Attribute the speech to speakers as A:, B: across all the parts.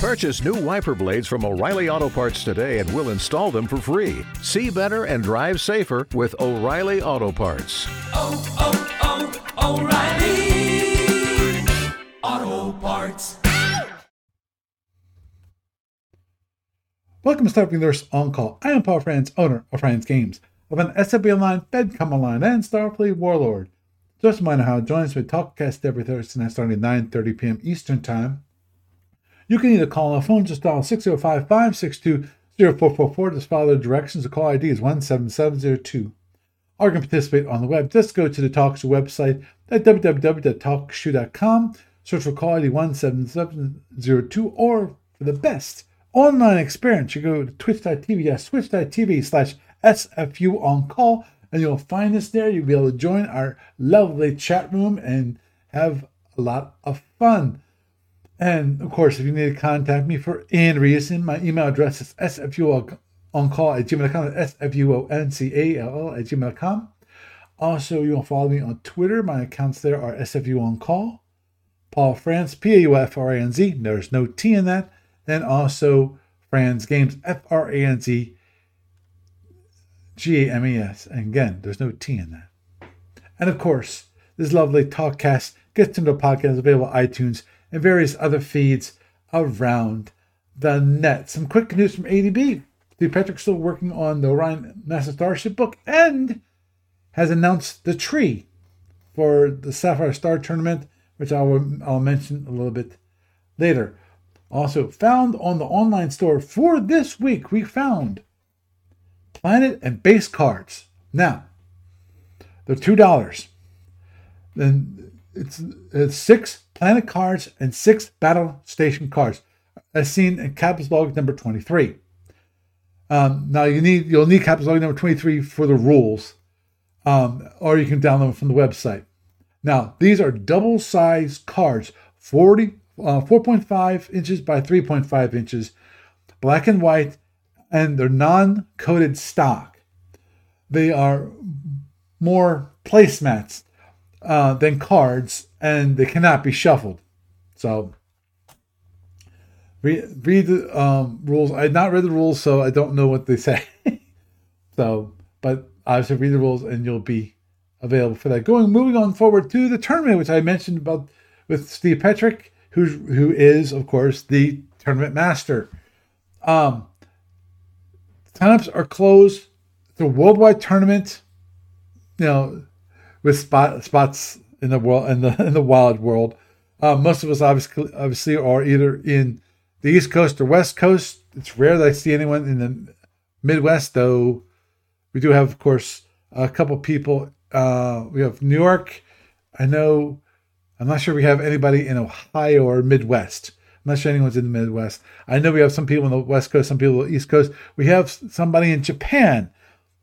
A: Purchase new wiper blades from O'Reilly Auto Parts today and we'll install them for free. See better and drive safer with O'Reilly Auto Parts.
B: oh, oh, oh O'Reilly Auto Parts.
C: Welcome to Starfleet Universe On Call. I am Paul Franz, owner of Franz Games, of an SFB Online, FedCom Online, and Starfleet Warlord. Just a reminder how join us with TalkCast every Thursday night starting at 9.30 p.m. Eastern Time. You can either call on the phone, just dial 605-562-0444. Just follow the directions. The call ID is 17702. Or you can participate on the web. Just go to the TalkShoe website at www.talkshoe.com. Search for call ID 17702 or for the best online experience, you go to twitch.tv, yes, slash SFU on call, and you'll find us there. You'll be able to join our lovely chat room and have a lot of fun. And of course, if you need to contact me for any reason, my email address is sfu on call at gmail.com, S-F-U-O-N-C-A-L-L at gmail.com. Also, you'll follow me on Twitter. My accounts there are SFU on call. Paul Franz, P-A-U-F-R-A-N-Z. There's no T in that. And also Franz Games, F-R-A-N-Z G-A-M-E-S. And again, there's no T in that. And of course, this lovely Talkcast gets into a podcast available on iTunes and various other feeds around the net. Some quick news from ADB. Steve Petrick's still working on the Orion Master Starship book and has announced the tree for the Sapphire Star tournament, which I will I'll mention a little bit later. Also, found on the online store for this week, we found Planet and Base cards. Now, they're two dollars. Then it's, it's six Planet cards and six Battle Station cards, as seen in Captain's Log number twenty-three. Um, now you need you'll need Captain's Log number twenty-three for the rules, um, or you can download them from the website. Now these are double-sized cards, forty uh, 4.5 inches by 3.5 inches, black and white, and they're non coated stock. They are more placemats uh, than cards, and they cannot be shuffled. So, read, read the um, rules. I have not read the rules, so I don't know what they say. so, but obviously, read the rules, and you'll be available for that. Going, moving on forward to the tournament, which I mentioned about with Steve Petrick who who is of course the tournament master. Um, signups are closed. The worldwide tournament, you know, with spot spots in the world in the in the wild world. Uh, most of us obviously obviously are either in the East Coast or West Coast. It's rare that I see anyone in the Midwest, though. We do have, of course, a couple people. Uh, we have New York. I know I'm not sure we have anybody in Ohio or Midwest. I'm not sure anyone's in the Midwest. I know we have some people on the West Coast, some people on the East Coast. We have somebody in Japan,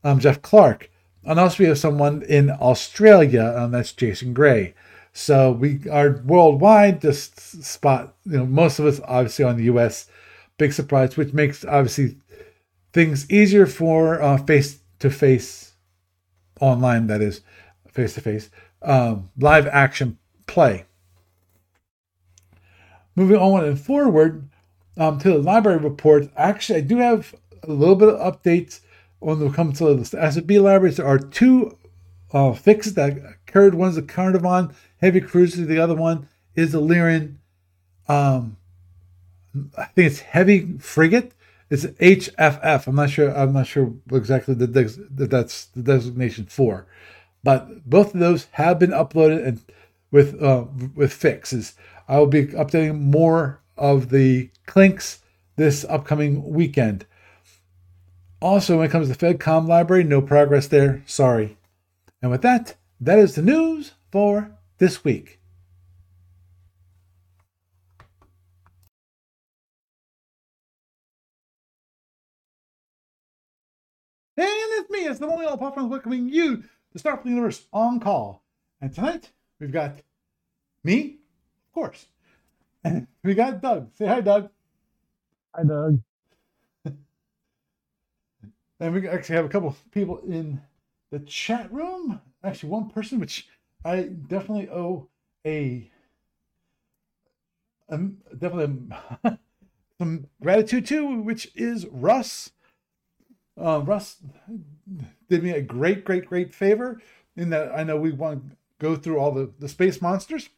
C: um, Jeff Clark. And also we have someone in Australia, and that's Jason Gray. So we are worldwide, just spot, you know, most of us obviously on the US. Big surprise, which makes obviously things easier for face to face online, that is, face to face, live action play. Moving on and forward um, to the library report. actually, I do have a little bit of updates when it comes to the SFB libraries. There are two uh, fixes that occurred. One's the Carnivon Heavy Cruiser, the other one is the Lyran. Um, I think it's Heavy Frigate. It's HFF. I'm not sure. I'm not sure exactly the that that's the designation for, but both of those have been uploaded and with uh, with fixes. I will be updating more of the clinks this upcoming weekend. Also, when it comes to FedCom library, no progress there. Sorry. And with that, that is the news for this week. And it's me, it's the only all pop welcoming you to Starfleet Universe on call. And tonight, We've got me, of course. And we got Doug. Say hi, Doug.
D: Hi, Doug.
C: And we actually have a couple people in the chat room. Actually, one person, which I definitely owe a, um, definitely some gratitude to, which is Russ. Uh, Russ did me a great, great, great favor in that I know we want to go through all the, the space monsters.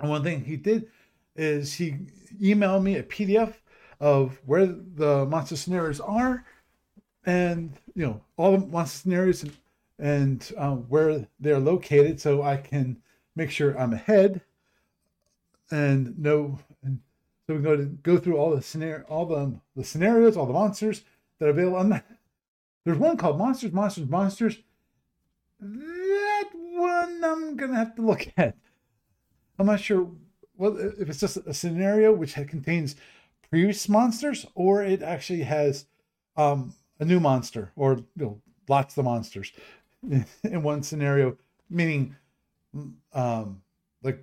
C: And one thing he did is he emailed me a PDF of where the monster scenarios are and, you know, all the monster scenarios and, and um, where they're located so I can make sure I'm ahead and know. And so we go to go through all the scenario, all the, the scenarios, all the monsters that are available. On the, there's one called Monsters, Monsters, Monsters. That one I'm gonna have to look at. I'm not sure well if it's just a scenario which contains previous monsters or it actually has um, a new monster or you know lots of monsters in one scenario, meaning um, like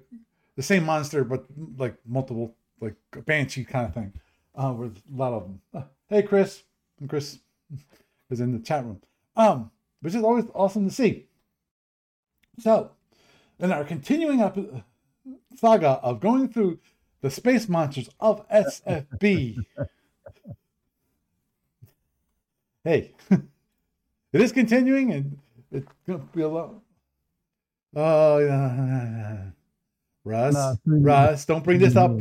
C: the same monster but like multiple like a banshee kind of thing uh, with a lot of them. Uh, hey Chris, and Chris is in the chat room. Um, which is always awesome to see. So, in our continuing up saga of going through the space monsters of SFB. hey, it is continuing and it's going to be a lot. Oh, yeah. Russ,
D: No,
C: Russ, don't bring this up.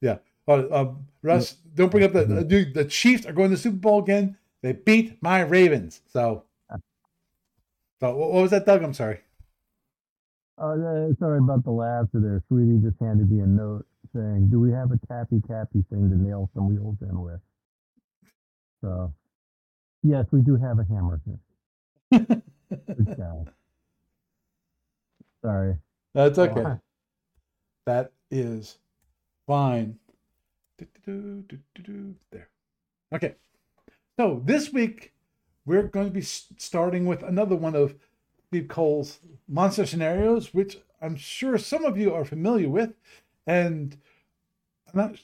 C: Yeah. Uh, um, Russ, don't bring up the, dude. The Chiefs are going to the Super Bowl again. They beat my Ravens. So, so what was that, Doug? I'm sorry.
D: Oh, yeah, sorry about the laughter there. Sweetie just handed me a note saying, "Do we have a tappy tappy thing to nail some wheels in with?" So, yes, we do have a hammer here. Good. Sorry.
C: That's okay. That is fine. There. Okay. So this week we're going to be starting with another one of Steve Cole's monster scenarios, which I'm sure some of you are familiar with, and I'm not.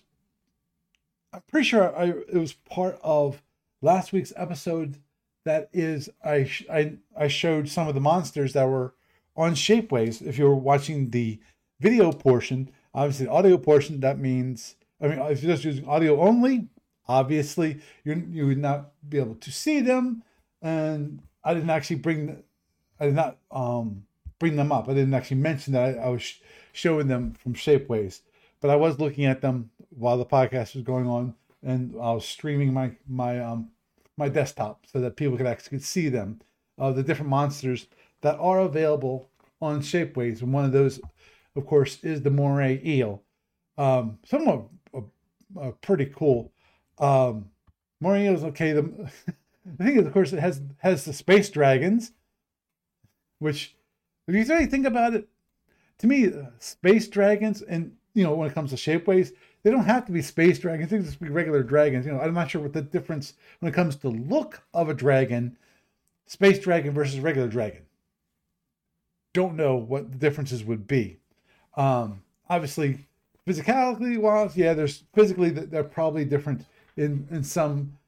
C: I'm pretty sure I it was part of last week's episode. That is, I I I showed some of the monsters that were on Shapeways. If you're watching the video portion, obviously the audio portion, that means I mean if you're just using audio only, obviously you you would not be able to see them. And I didn't actually bring I did not um bring them up. I didn't actually mention that I, I was sh- showing them from Shapeways, but I was looking at them while the podcast was going on, and I was streaming my my um my desktop so that people could actually see them, uh, the different monsters that are available on Shapeways, and one of those, of course, is the moray eel. Um, some are, are, are pretty cool. Um, moray eels, okay. The, the thing is, of course, it has has the space dragons, which, if you really think about it, to me, uh, space dragons, and you know, when it comes to Shapeways, they don't have to be space dragons. They can just be regular dragons. You know, I'm not sure what the difference when it comes to look of a dragon, space dragon versus regular dragon. Don't know what the differences would be. Um, obviously, physicality wise, yeah, there's physically they're probably different in in some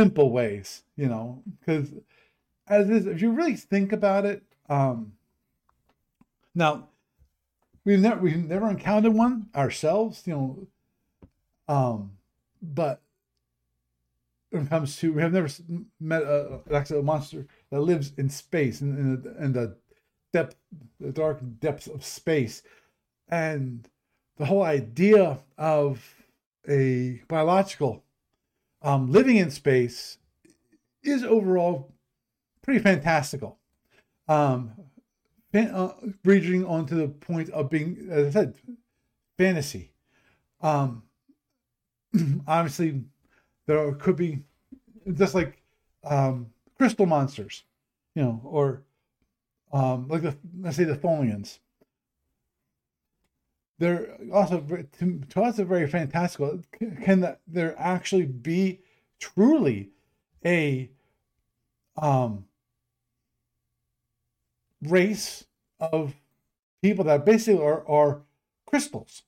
C: simple ways, you know, because as is, if you really think about it, um, now we've never we've never encountered one ourselves, you know, um, but when it comes to we have never met a, a monster that lives in space in in the, in the depth the dark depths of space. And the whole idea of a biological um, living in space is overall pretty fantastical. Um, fan- uh, reaching on to the point of being as i said fantasy um, obviously there could be just like um, crystal monsters, you know, or um, like the let's say the Tholians. They're also to, to us they're very fantastical. Can that there actually be truly a um, race of people that basically are, are crystals?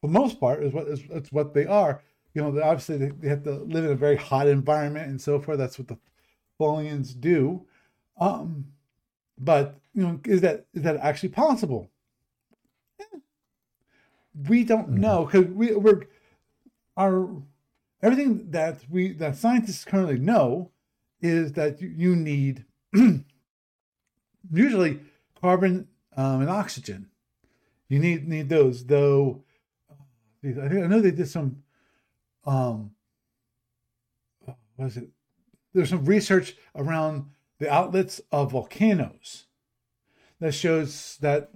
C: For the most part, is what is that's what they are you know, obviously they, they have to live in a very hot environment and so forth. That's what the Tholians do. Um, but you know, is that is that actually possible? Eh. we don't
D: Mhm.
C: know because we, we're our everything that we that scientists currently know is that you, you need usually carbon um, and oxygen. You need need those though. I think I know they did some. Um, what is it? There's some research around the outlets of volcanoes that shows that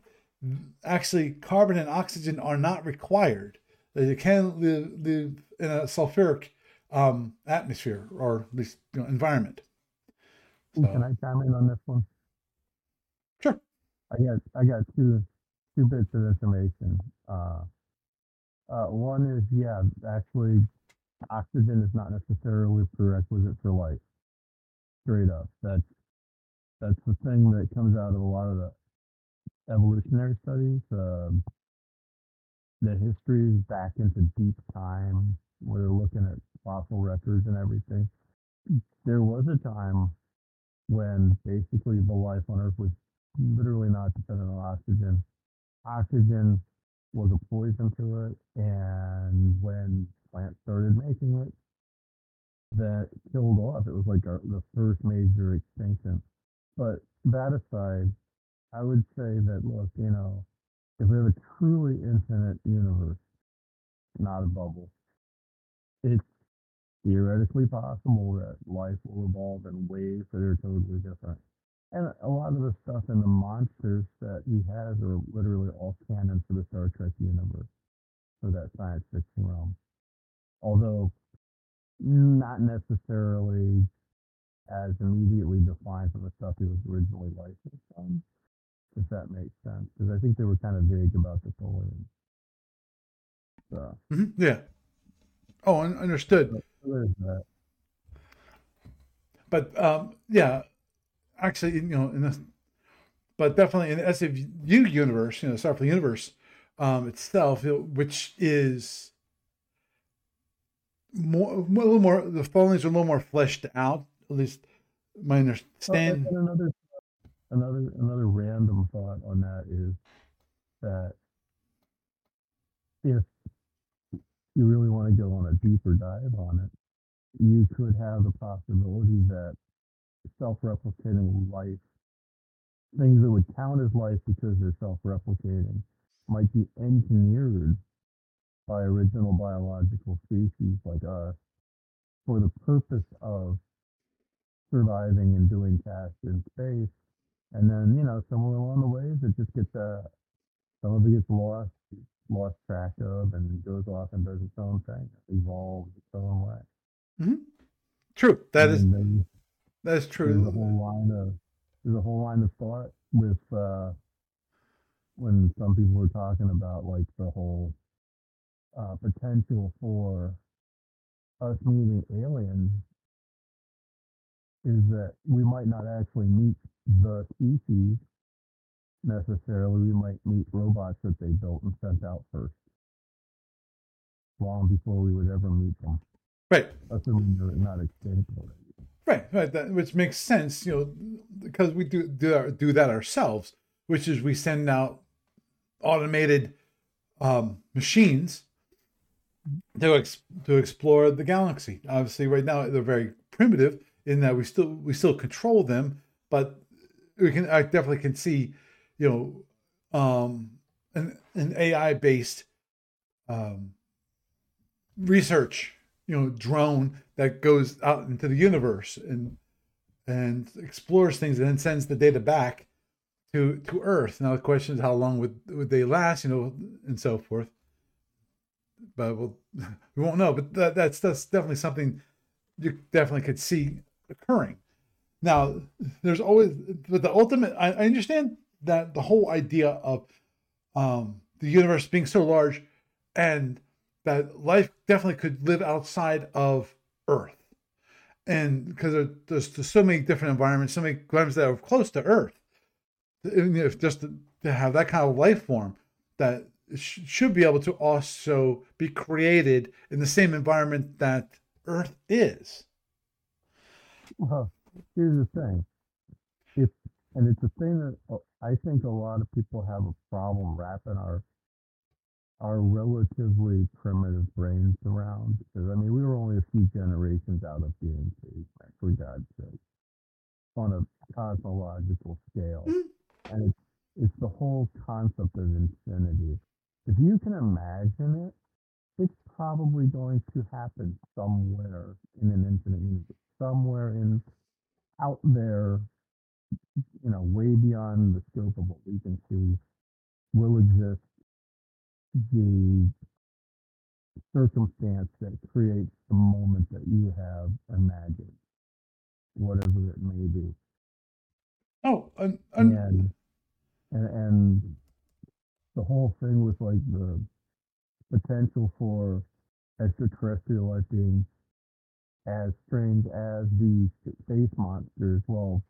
C: actually carbon and oxygen are not required. That you can live, live in a sulfuric um, atmosphere or at least you know, environment.
D: Can
C: I
D: I in on this one? I got I got two two bits of information. Uh, uh, one is yeah, actually, oxygen is not necessarily prerequisite for life. Straight up, that's that's the thing that comes out of a lot of the evolutionary studies. Um the history is back into deep time. Where they're looking at fossil records and everything. There was a time when basically the life on Earth was literally not dependent on oxygen. Oxygen was a poison to it, and when plants started making it, that killed off. It was like the first major extinction. But that aside, I would say that look, you know, if we have a truly infinite universe, not a bubble, it's theoretically possible that life will evolve in ways that are totally different. And a lot of the stuff in the monsters that he has are literally all canon for the Star Trek universe, for that science fiction realm. Although not necessarily as immediately defined from the stuff he was originally licensed from, if that makes sense. Because I think they were kind of vague about the Tholians. So,
C: Mhm, Yeah. Oh, understood.
D: that.
C: But um, yeah, actually, you know, in this, but definitely in the SFU universe, you know, Starfleet universe um, itself, which is more, a little more, the foliage are a little more fleshed out. At least my
D: Well,
C: understanding.
D: and another, another, another random thought on that is that if you really want to go on a deeper dive on it, you could have the possibility that self-replicating life, things that would count as life because they're self-replicating, might be engineered by original biological species like us for the purpose of surviving and doing tasks in space. And then, you know, somewhere along the way, it just gets, uh, some of it gets lost, lost track of, and goes off and does its own thing, evolves its own way.
C: True. That is
D: and then
C: that is true.
D: there's a whole line of there's a whole line of thought with uh, when some people were talking about like the whole uh, potential for us meeting aliens is that we might not actually meet the species necessarily. We might meet robots that they built and sent out first, long before we would ever meet them,
C: Right.
D: assuming they're not extinct already.
C: Right, right. That, which makes sense, you know, because we do do, our, do that ourselves, which is we send out automated um, machines to ex, to explore the galaxy. Obviously, right now they're very primitive in that we still we still control them, but we can I definitely can see, you know, um, an an AI based um, research you know drone that goes out into the universe and and explores things and then sends the data back to to Earth. Now the question is how long would would they last, you know, and so forth. But we'll, we won't know. But that, that's that's definitely something you definitely could see occurring. Now there's always but the ultimate. I, I understand that the whole idea of um, the universe being so large and that life definitely could live outside of Earth. And because there, there's, there's so many different environments, so many environments that are close to Earth, if just to, to have that kind of life form that sh- should be able to also be created in the same environment that Earth is.
D: Well, here's the thing. And it's a thing that uh, I think a lot of people have a problem wrapping our our relatively primitive brains around. Because I mean, we were only a few generations out of being cavemen, for God's sake, on a cosmological scale, hmm. and it's it's the whole concept of infinity. If you can imagine it, it's probably going to happen somewhere in an infinite universe, somewhere in out there, you know, way beyond the scope of what we can see, will exist the circumstance that creates the moment that you have imagined, whatever it may be.
C: Oh, and, and
D: And and, and the whole thing with like the potential for extraterrestrial life being as strange as the space monsters. Well,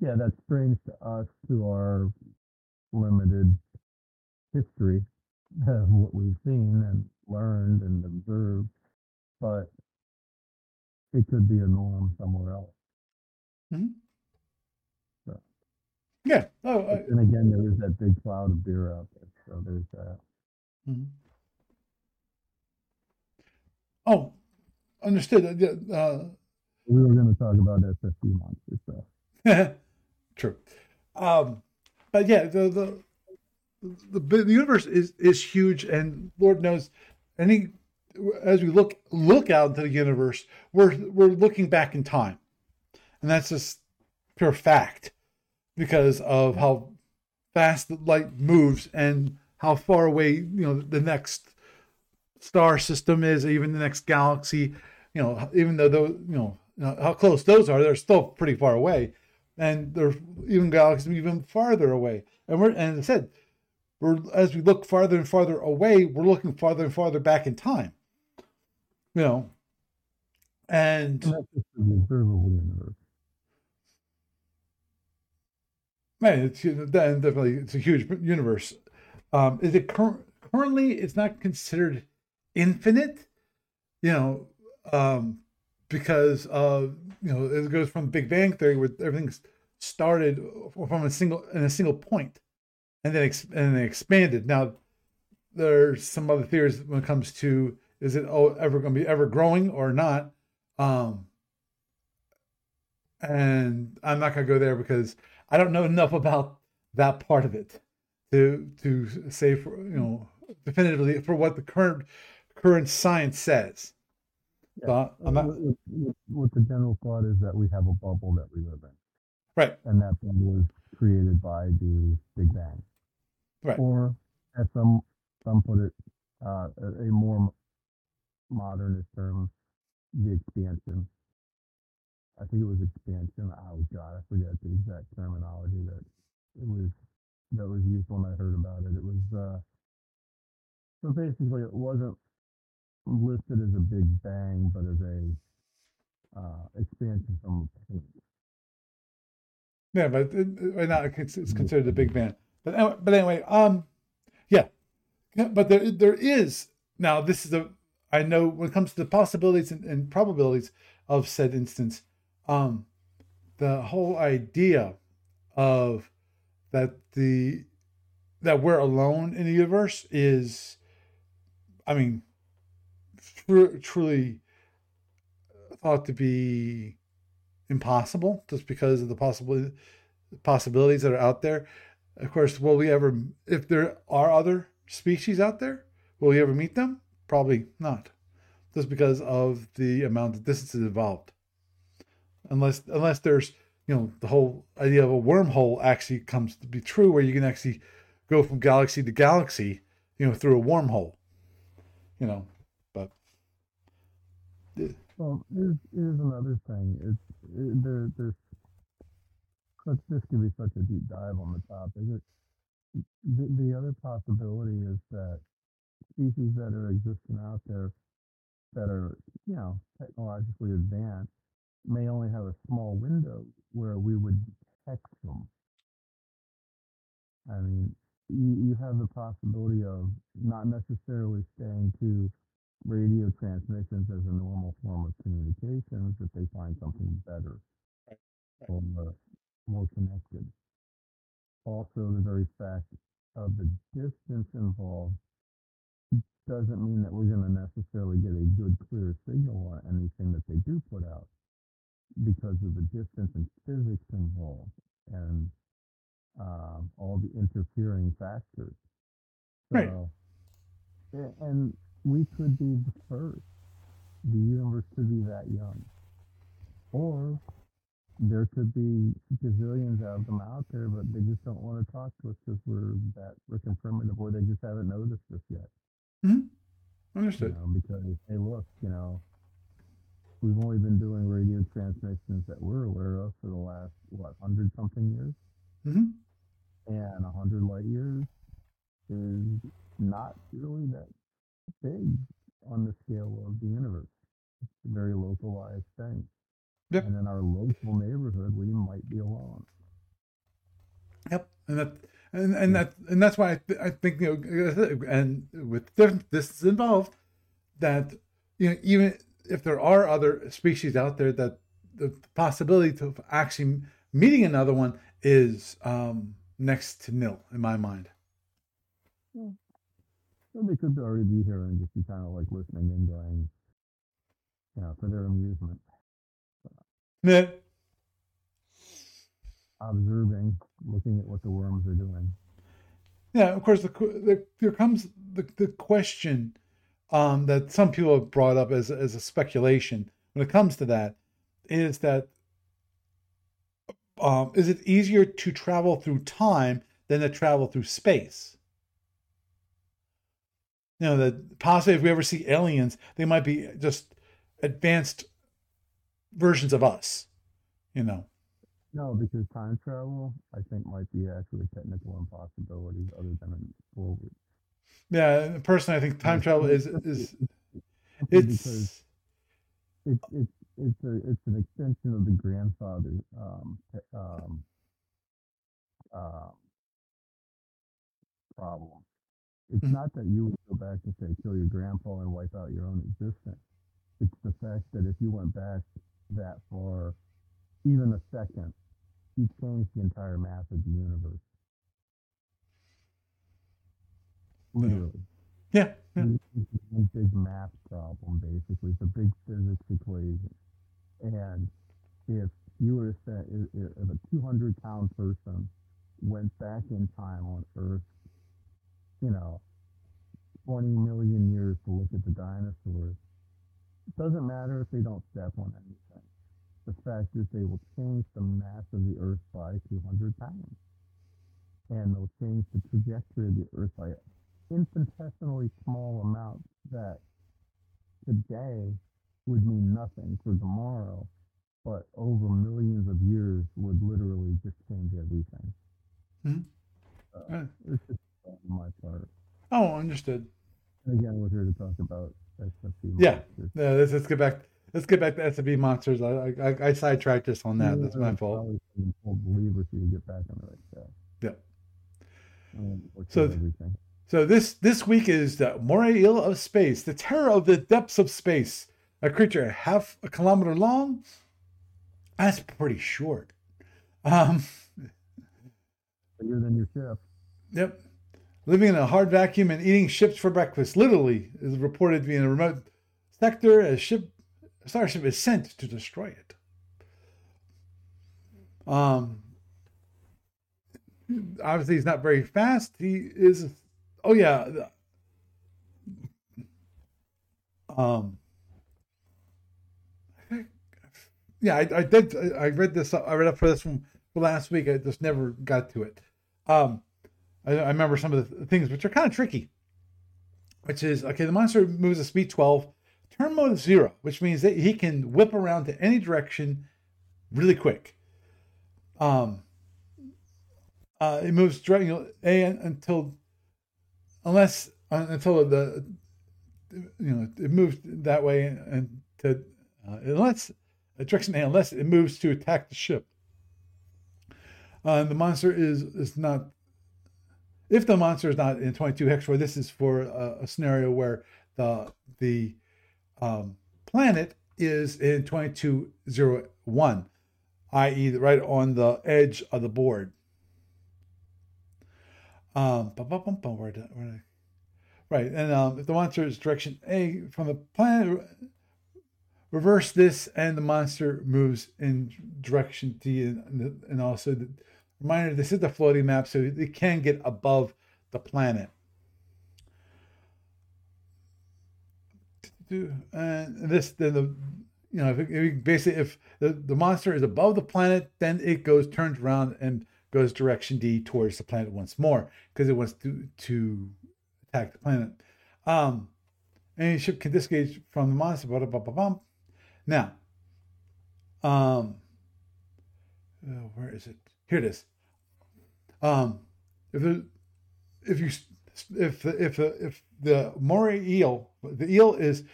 D: yeah, that's strange to us, to our limited history what we've seen and learned and observed, but it could be a norm somewhere else.
C: So, yeah. Oh, I,
D: And again, there is that big cloud of beer out there, so there's that.
C: mhm. Oh, understood. Uh, Uh,
D: We were going to talk about SFC monsters, so.
C: True. Um, but yeah, the, the the the universe is is huge, and Lord knows, any as we look look out into the universe, we're we're looking back in time, and that's just pure fact because of how fast the light moves and how far away you know the next star system is, even the next galaxy. You know, even though those you know how close those are, they're still pretty far away and there's even galaxies even farther away. And we're and I said, we're as we look farther and farther away, we're looking farther and farther back in time. You know, and
D: And that's just the observable universe.
C: man, it's then definitely it's a huge universe. Um, is it cur- currently? It's not considered infinite. You know, um, because you know it goes from Big Bang Theory where everything's started from a single in a single point, and then ex- and then expanded. Now there's some other theories when it comes to is it ever going to be ever growing or not. Um, and I'm not going to go there because I don't know enough about that part of it to to say for you know definitively for what the current current science says. So I'm not
D: What, the general thought is that we have a bubble that we live in,
C: right,
D: and that bubble was created by the Big Bang.
C: right.
D: Or, as some some put it, uh, a, more modernist term, the expansion. I think it was expansion. Oh God, I forget the exact terminology that it was that was used when I heard about it. It was uh, so basically it wasn't listed as a big bang, but as a uh, expansion from a point.
C: Yeah, but it, it- right now it's, considered a big bang. But anyway, but anyway, um, yeah, Yeah, but there there is now. This is a I know when it comes to the possibilities and, and probabilities of said instance, um, the whole idea of that the that we're alone in the universe is, I mean, tru- truly thought to be impossible just because of the possible possibilities that are out there. Of course, will we ever, if there are other species out there, will we ever meet them? Probably not, just because of the amount of distance involved. Unless, unless there's, you know, the whole idea of a wormhole actually comes to be true, where you can actually go from galaxy to galaxy, you know, through a wormhole. You know, but eh,
D: Well, here's, here's another thing. It's it, there, there's this could be such a deep dive on the topic. It, the, the other possibility is that species that are existing out there that are you know technologically advanced may only have a small window where we would detect them. I mean, you, you have the possibility of not necessarily staying to radio transmissions as a normal form of communications if they find something better or more, more connected. Also, the very fact of the distance involved doesn't mean that we're going to necessarily get a good, clear signal on anything that they do put out because of the distance and physics involved and um, all the interfering factors.
C: Right.
D: So, a- and we could be the first. The universe could be that young. Or there could be gazillions of them out there, but they just don't want to talk to us because we're that we're confirmative, or they just haven't noticed us yet. Mm-hmm.
C: Understood.
D: know, because hey, look, you know, we've only been doing radio transmissions that we're aware of for the last what hundred something years,
C: mm-hmm.
D: and a hundred light years is not really that big on the scale of the universe. It's a very localized thing.
C: Yep.
D: And in our local neighborhood, we might be alone.
C: Yep, and that and and that and that's why I, th- I think you know, and with different this involved, that you know even if there are other species out there, that the possibility of actually meeting another one is um, next to nil in my mind.
D: They could already be here and just be kind of like listening and going, you know, for their amusement,
C: Yeah,
D: observing, looking at what the worms are doing.
C: yeah. Of course, the, the there comes the the question um, that some people have brought up as as a speculation when it comes to that is that um, is it easier to travel through time than to travel through space? You know, the possibly if we ever see aliens, they might be just advanced versions of us. You know,
D: No, because time travel, I think, might be actually a technical impossibility other than a forward.
C: yeah. Personally, I think time travel is is
D: because
C: it's
D: it's it's it's a it's an extension of the grandfather um, um, uh, problem. It's
C: Mhm.
D: not that you would go back and say kill your grandpa and wipe out your own existence. It's the fact that if you went back that far, even a second, you changed the entire mass of the universe. Literally.
C: yeah, yeah.
D: It's a big math problem, basically. It's a big physics equation. And if you were to say, if a 200 pound person went back in time on Earth, you know, 20 million years to look at the dinosaurs, it doesn't matter if they don't step on anything. The fact is, they will change the mass of the Earth by 200 pounds. And they'll change the trajectory of the Earth by infinitesimally small amount that today would mean nothing for tomorrow, but over millions of years would literally just change everything.
C: Mhm.
D: Uh,
C: Uh,
D: it's just on my part.
C: oh, understood.
D: Again, we're here to talk about SFC.
C: Yeah.
D: monsters.
C: Yeah, let's, let's get back. Let's get back to SB monsters. I, I I sidetracked us on that. That's my fault.
D: Full believer so you get back on the right track.
C: Yep.
D: And look
C: So
D: everything.
C: So this this week is the moray eel of space, the terror of the depths of space. A creature half a kilometer long. That's pretty short. Um,
D: Bigger than your ship.
C: yep. Living in a hard vacuum and eating ships for breakfast. Literally is reported to be in a remote sector. A ship, a starship is sent to destroy it. Um, obviously he's not very fast. He is. Oh yeah. Um. Yeah, I, I did. I read this. I read up for this one last week. I just never got to it. Um, I, I remember some of the things which are kind of tricky. Which is okay. The monster moves at speed twelve, turn mode is zero, which means that he can whip around to any direction really quick. Um, uh, it moves direct, you know, a until unless uh, until the you know it moves that way and to uh, unless direction A unless it moves to attack the ship. Uh, the monster is is not. If the monster is not in 22 hex, where this is for a, a scenario where the the um, planet is in 2201, i.e., right on the edge of the board. Um, Right, and um, if the monster is direction A from the planet, reverse this, and the monster moves in direction D. And, and also, the reminder: this is the floating map, so it can get above the planet. And this, then the you know, if it, basically if the, the monster is above the planet, then it goes turns around and goes direction D towards the planet once more because it wants to to attack the planet. Um, any ship can disengage from the monster. Blah, blah, blah, blah. Now, um, oh, where is it? Here it is. Um, if the, if you if if if the moray eel the eel is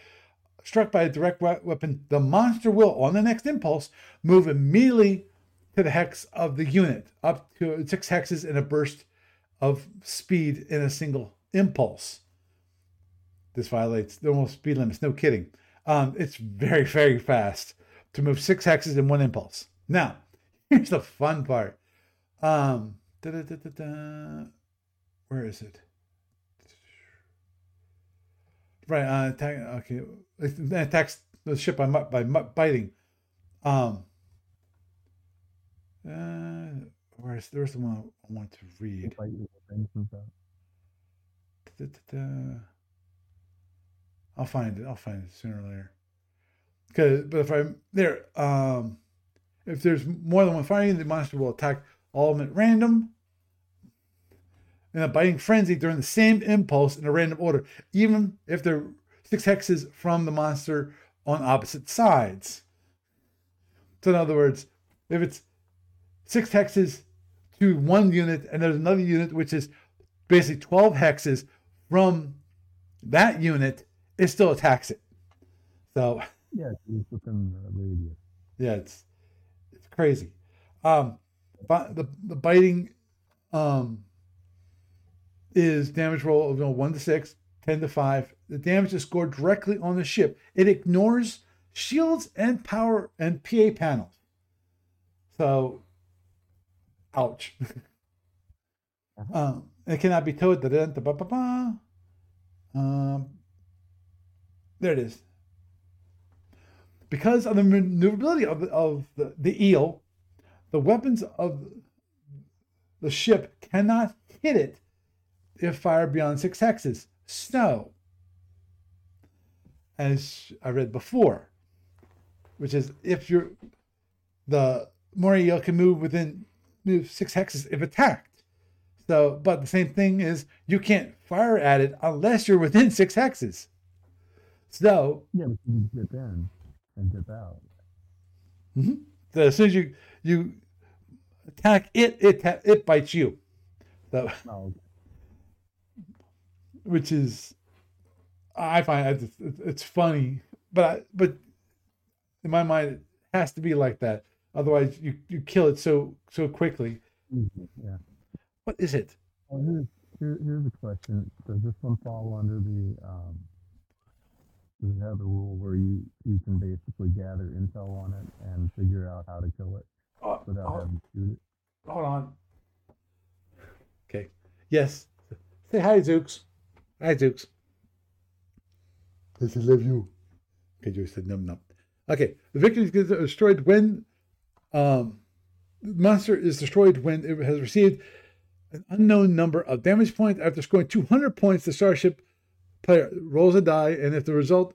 C: struck by a direct weapon, the monster will, on the next impulse, move immediately to the hex of the unit, up to six hexes in a burst of speed in a single impulse. This violates the normal speed limits, no kidding. Um, it's very, very fast to move six hexes in one impulse. Now, here's the fun part. Um, da, da, da, where is it? Right, uh, attack, okay. It attacks the ship by, by biting. Um, uh, where's there's the one I want to read. I'll find it. I'll find it sooner or later. Because, but if I'm there, um, if there's more than one fighting, the monster will attack all of them at random in a biting frenzy during the same impulse in a random order, even if they're six hexes from the monster on opposite sides. So, in other words, if it's six hexes to one unit and there's another unit which is basically 12 hexes from that unit, it still attacks it. So,
D: yeah, it's within the radius.
C: Yeah, it's it's crazy. Um, the the biting um is damage roll of you know, 1 to 6, 10 to 5. The damage is scored directly on the ship. It ignores shields and power and PA panels. So, ouch. uh-huh. um, it cannot be towed. Um, there it is. Because of the maneuverability of, of the, the eel, the weapons of the ship cannot hit it if fired beyond six hexes. Snow, as I read before, which is if you're the moray eel can move within move six hexes if attacked. So, but the same thing is you can't fire at it unless you're within six hexes. So
D: yeah, you dip in and dip out.
C: Mm-hmm. So as soon as you you attack it, it it bites you. So, oh, which is I find it's, it's funny, but I, but in my mind it has to be like that. Otherwise, you you kill it so so quickly.
D: Mm-hmm. Yeah.
C: What is it?
D: Well, here's here, here's a question. Does this one fall under the um, does it have the rule where you you can basically gather intel on it and figure out how to kill it uh, without uh, having to shoot it?
C: Hold on. Okay. Yes. Say hi, Zooks. Hi, Zooks. Does he love you? Okay, Joe said num num. Okay, the victim is destroyed when um, the monster is destroyed when it has received an unknown number of damage points. After scoring 200 points, the starship player rolls a die, and if the result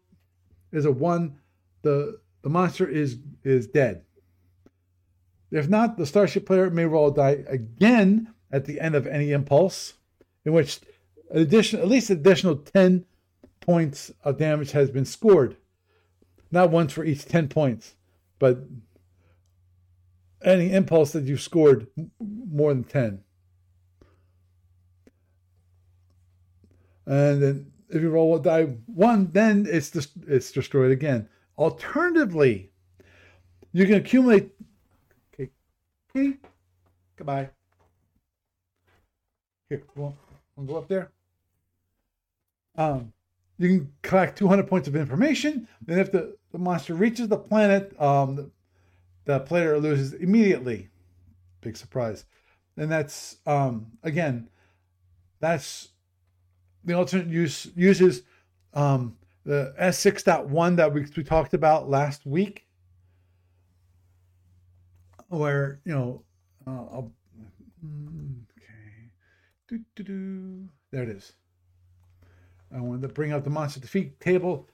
C: is a one, the the monster is is dead. If not, the starship player may roll a die again at the end of any impulse, in which addition, at least additional 10 points of damage has been scored. Not once for each 10 points, but any impulse that you've scored more than 10. And then if you roll a die one, then it's just, it's destroyed again. Alternatively, you can accumulate. Okay, goodbye. Here, we'll, we'll go up there. Um, you can collect 200 points of information. Then, if the, the monster reaches the planet, um, the, the player loses immediately. Big surprise. And that's, um, again, that's the alternate use uses um, the S6.1 that we, we talked about last week, where, you know, uh, mm, okay, there it is. I wanted to bring up the monster defeat table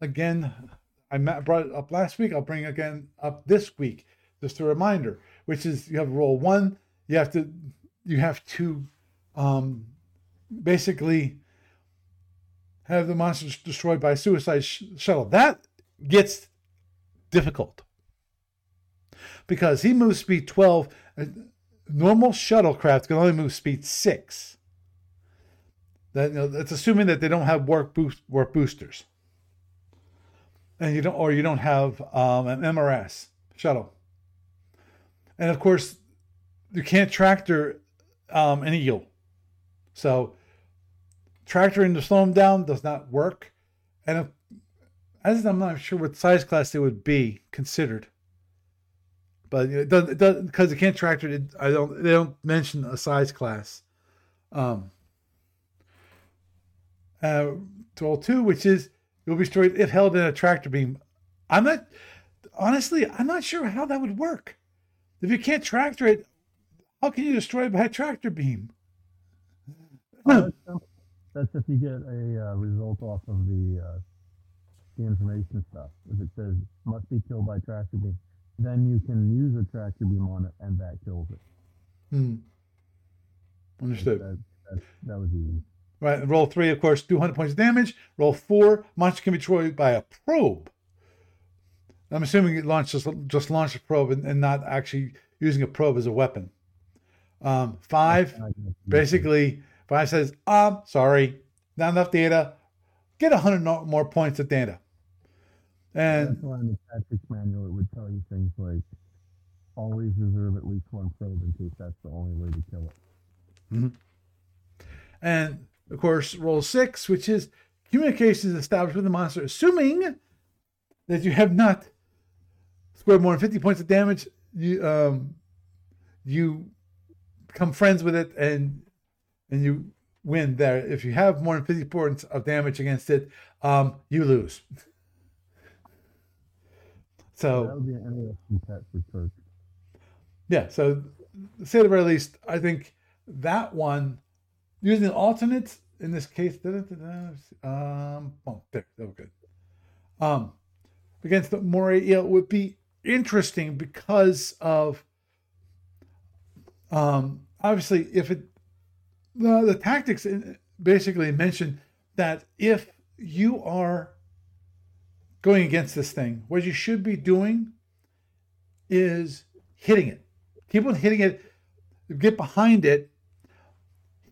C: again. I brought it up last week. I'll bring it again up this week. Just a reminder, which is you have roll one. You have to you have to um, basically have the monsters destroyed by a suicide sh- shuttle. That gets difficult because he moves speed 12. A normal shuttlecraft can only move speed 6. That, you know, that's assuming that they don't have warp, boost, warp boosters. And you don't, or you don't have um, an MRS shuttle. And of course, you can't tractor um, an eagle. So tractoring to slow them down does not work. And if, as I'm not sure what size class they would be considered, but it doesn't it does because it can't tractor. It, I don't. They don't mention a size class. Um, uh, tool two, which is you'll be destroyed if held in a tractor beam. I'm not honestly. I'm not sure how that would work. If you can't tractor it, how can you destroy it by a tractor beam?
D: Oh, that's, that's if you get a uh, result off of the uh, the information stuff. If it says must be killed by tractor beam, then you can use a tractor beam on it, and that kills it.
C: Hmm. Understood.
D: That, that, that was easy.
C: Right. Roll three, of course, 200 points of damage. Roll four, monster can be destroyed by a probe. I'm assuming it launched just, just launched a probe and, and not actually using a probe as a weapon. Um, five, basically, five says, "I'm sorry, not enough data. Get 100 more points of data.
D: That's
C: And
D: why in the tactics manual it would tell you things like always reserve at least one probe in case that's the only way to kill it.
C: And of course, roll six, which is communication is established with the monster, assuming that you have not scored more than 50 points of damage, you um, you become friends with it and and you win there. If you have more than 50 points of damage against it, um, you lose. So
D: That would be an interesting pet for Kirk.
C: yeah, so say the very least, I think that one using alternates in this case, um, oh, there, that was good. Um, against the Moray eel would be interesting because of, um, obviously, if it the, the tactics basically mention that if you are going against this thing, what you should be doing is hitting it. Keep on hitting it. Get behind it.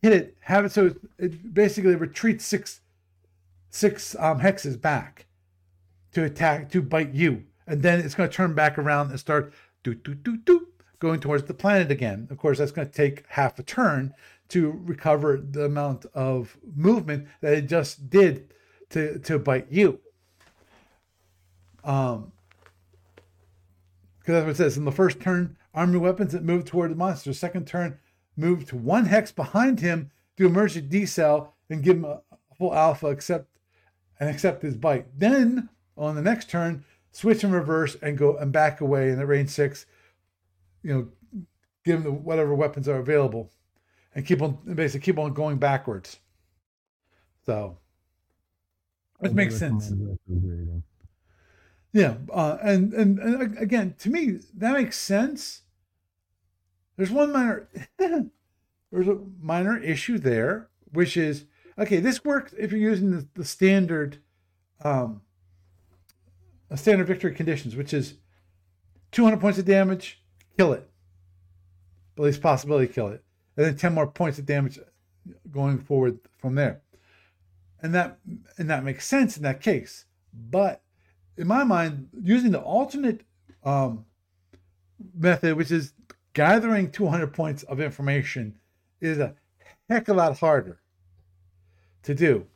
C: Hit it. Have it so it, basically retreats six six um, hexes back to attack to bite you, and then it's going to turn back around and start do do do do going towards the planet again. Of course, that's going to take half a turn to recover the amount of movement that it just did to to bite you. Um, because that's what it says. In the first turn, arm your weapons that move toward the monster. Second turn, move to one hex behind him, do emergency decel, and give him a full alpha accept and accept his bite. Then on the next turn, switch in reverse and go and back away in the range six. You know, give him the, whatever weapons are available, and keep on basically keep on going backwards. So it makes sense. Yeah, uh, and, and and again, to me, that makes sense. There's one minor, there's a minor issue there, which is okay. This works if you're using the, the standard, um, standard victory conditions, which is 200 points of damage, kill it, at least possibility kill it, and then 10 more points of damage going forward from there, and that and that makes sense in that case, but in my mind, using the alternate um, method, which is gathering 200 points of information, is a heck of a lot harder to do.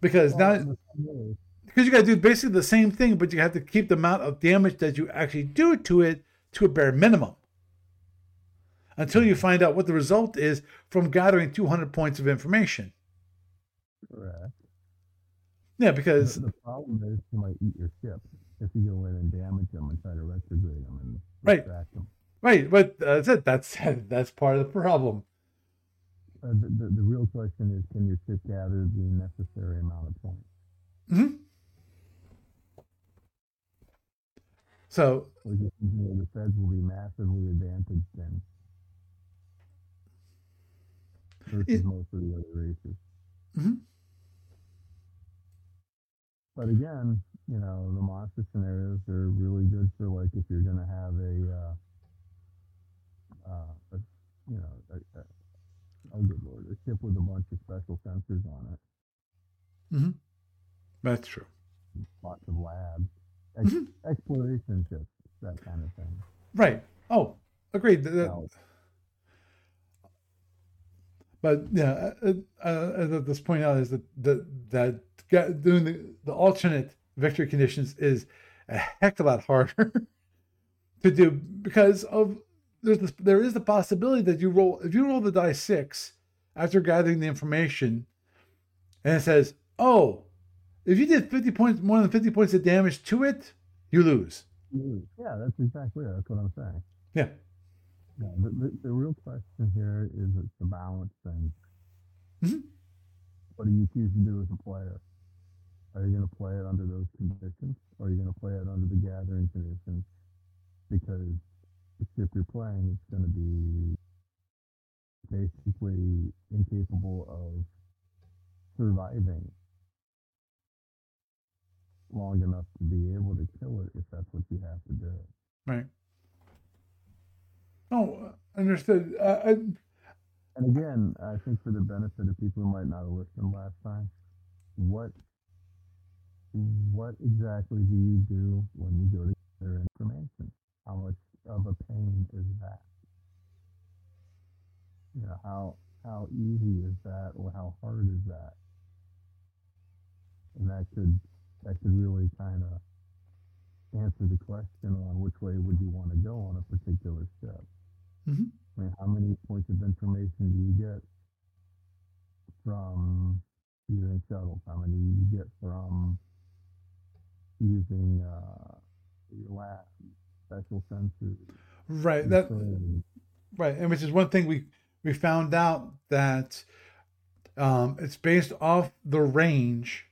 C: Because now,
D: in the same way,
C: because you got to do basically the same thing, but you have to keep the amount of damage that you actually do to it to a bare minimum. until you find out what the result is from gathering 200 points of information.
D: Correct.
C: Yeah, because
D: The, the problem is you might eat your ship if you go in and damage them and try to retrograde them and
C: Right.
D: distract them.
C: right, but that's it. That's that's part of the problem.
D: Uh, the, the, the real question is, can your ship gather the necessary amount of points?
C: hmm So
D: you know, the feds will be massively advantaged then versus
C: It-
D: most of the other races.
C: Mhm.
D: But again, you know, the monster scenarios are really good for like if you're going to have a, uh, uh, a, you know, a, a, oh good lord, a ship with a bunch of special sensors on it, Mm-hmm.
C: that's true.
D: lots of labs, ex-
C: Mhm.
D: exploration ships, that kind of thing.
C: Right. Oh, agreed. That- that-
D: Now,
C: but yeah, uh, uh, uh, this point out is that that that doing the, the alternate victory conditions is a heck of a lot harder to do because of there's this, there is the possibility that you roll if you roll the die six after gathering the information, and it says, oh, if you did fifty points more than fifty points of damage to it, you lose.
D: yeah, that's exactly it. That's what I'm saying.
C: Yeah.
D: Yeah, the, the, the real question here is it's the balance thing.
C: Mhm.
D: What do you choose to do as a player? Are you going to play it under those conditions, or are you going to play it under the gathering conditions? Because the ship you're playing it's going to be basically incapable of surviving long enough to be able to kill it if that's what you have to do.
C: Right. Oh, understood. Uh, I,
D: And again, I think for the benefit of people who might not have listened last time, what what exactly do you do when you go to gather information? How much of a pain is that? You know, how how easy is that or how hard is that? And that could that could really kind of answer the question on which way would you want to go on a particular step.
C: Mhm.
D: I mean, how many points of information do you get from your shuttles? How many do you get from using uh, your lab, special sensors?
C: right. That right, and which is one thing we we found out that um, it's based off the range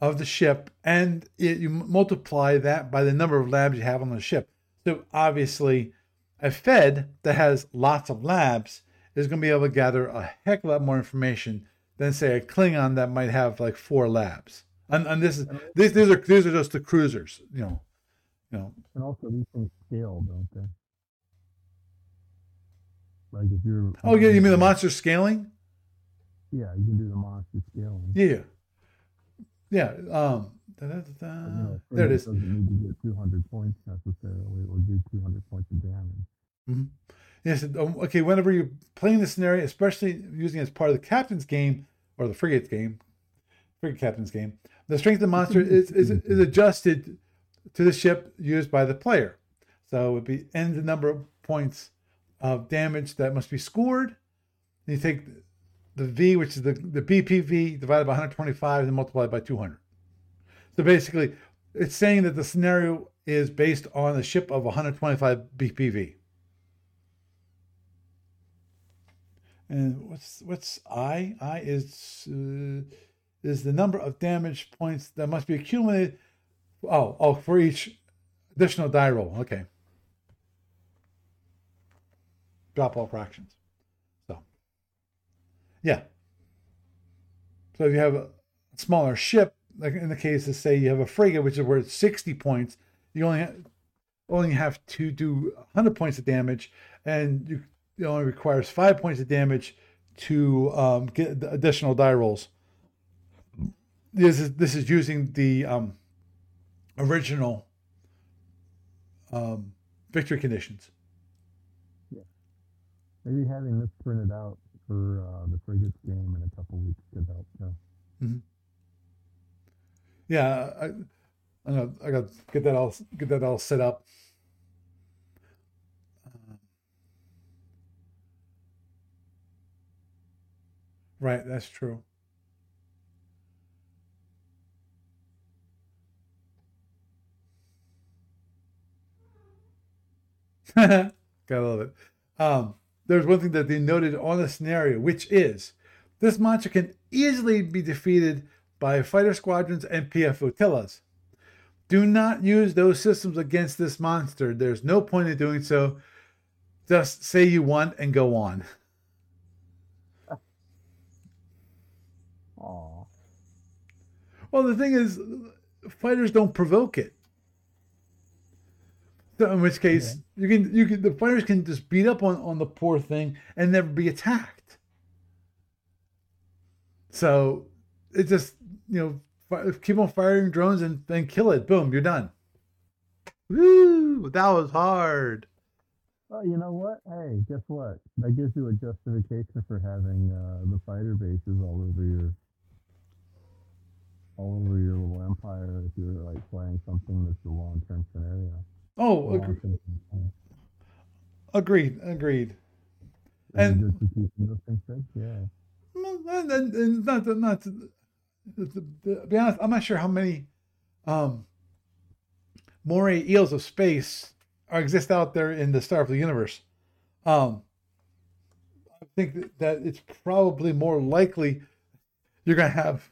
C: of the ship, and it, you multiply that by the number of labs you have on the ship. So obviously, a Fed that has lots of labs is going to be able to gather a heck of a lot more information than say a Klingon that might have like four labs. And, and this is these these are these are just the cruisers, you know, you know.
D: And also, these things scale, don't they? Like if you're
C: Oh yeah, you mean the monster scaling?
D: Yeah, you can do the monster scaling.
C: Yeah, yeah. Um, da, da, da,
D: But,
C: da.
D: you know,
C: there it is.
D: Doesn't need to get 200 points necessarily, or do 200 points of damage.
C: Yes. um, Okay. Whenever you're playing the scenario, especially using it as part of the captain's game or the frigate's game, frigate captain's game, the strength of the monster is, is is adjusted to the ship used by the player. So it would be n the number of points of damage that must be scored. And you take the V, which is the, the BPV, divided by 125, and multiplied by 200. So basically, it's saying that the scenario is based on a ship of 125 BPV. And what's what's I? I is uh, is the number of damage points that must be accumulated. Oh, oh, for each additional die roll. Okay. Drop all fractions. So, yeah. So if you have a smaller ship, like in the case of say you have a frigate, which is worth sixty points, you only have, only have to do hundred points of damage, and you it only requires five points of damage to um, get additional die rolls this is this is using the um, original um, victory conditions. Yeah.
D: Maybe having this printed out for uh, the frigates game in a couple weeks could help. Yeah. Mm-hmm.
C: Yeah, I, I, know, I gotta get that all get that all set up. Right, that's true. Gotta love it. Um, there's one thing that they noted on the scenario, which is this monster can easily be defeated by fighter squadrons and PF flotillas. Do not use those systems against this monster. There's no point in doing so. Just say you want and go on.
D: Aw.
C: Well, the thing is, fighters don't provoke it. So in which case, you can you can the fighters can just beat up on on the poor thing and never be attacked. So it just you know fi- keep on firing drones and then kill it. Boom, you're done. Woo! That was hard.
D: Well, you know what? Hey, guess what? That gives you a justification for having uh, the fighter bases all over your all over your little empire if you're like playing something that's a long term scenario.
C: Oh, agreed, agreed.
D: It
C: And-
D: good for keeping those things safe? Yeah.
C: And, and not to, not to, be honest, I'm not sure how many um, moray eels of space are exist out there in the Starfleet universe. Um, I think that, that it's probably more likely you're going to have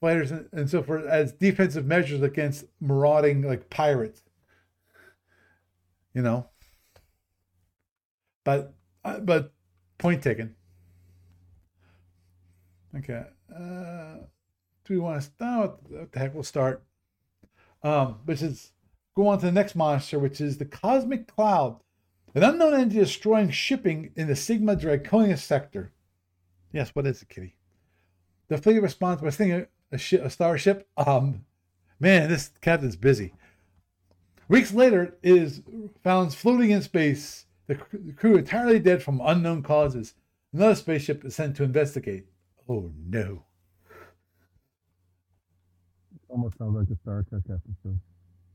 C: fighters and, and so forth as defensive measures against marauding like pirates. You know, but uh, but point taken. Okay. Uh, do we want to start? What the heck? We'll start. Um, which is go on to the next monster, which is the Cosmic Cloud, an unknown entity destroying shipping in the Sigma Draconia sector. Yes, what is it, Kitty? The fleet responds by sending a, a, a starship. Um, man, this captain's busy. Weeks later, it is found floating in space. The, crew entirely dead from unknown causes. Another spaceship is sent to investigate. Oh no.
D: Almost sounds like a Star Trek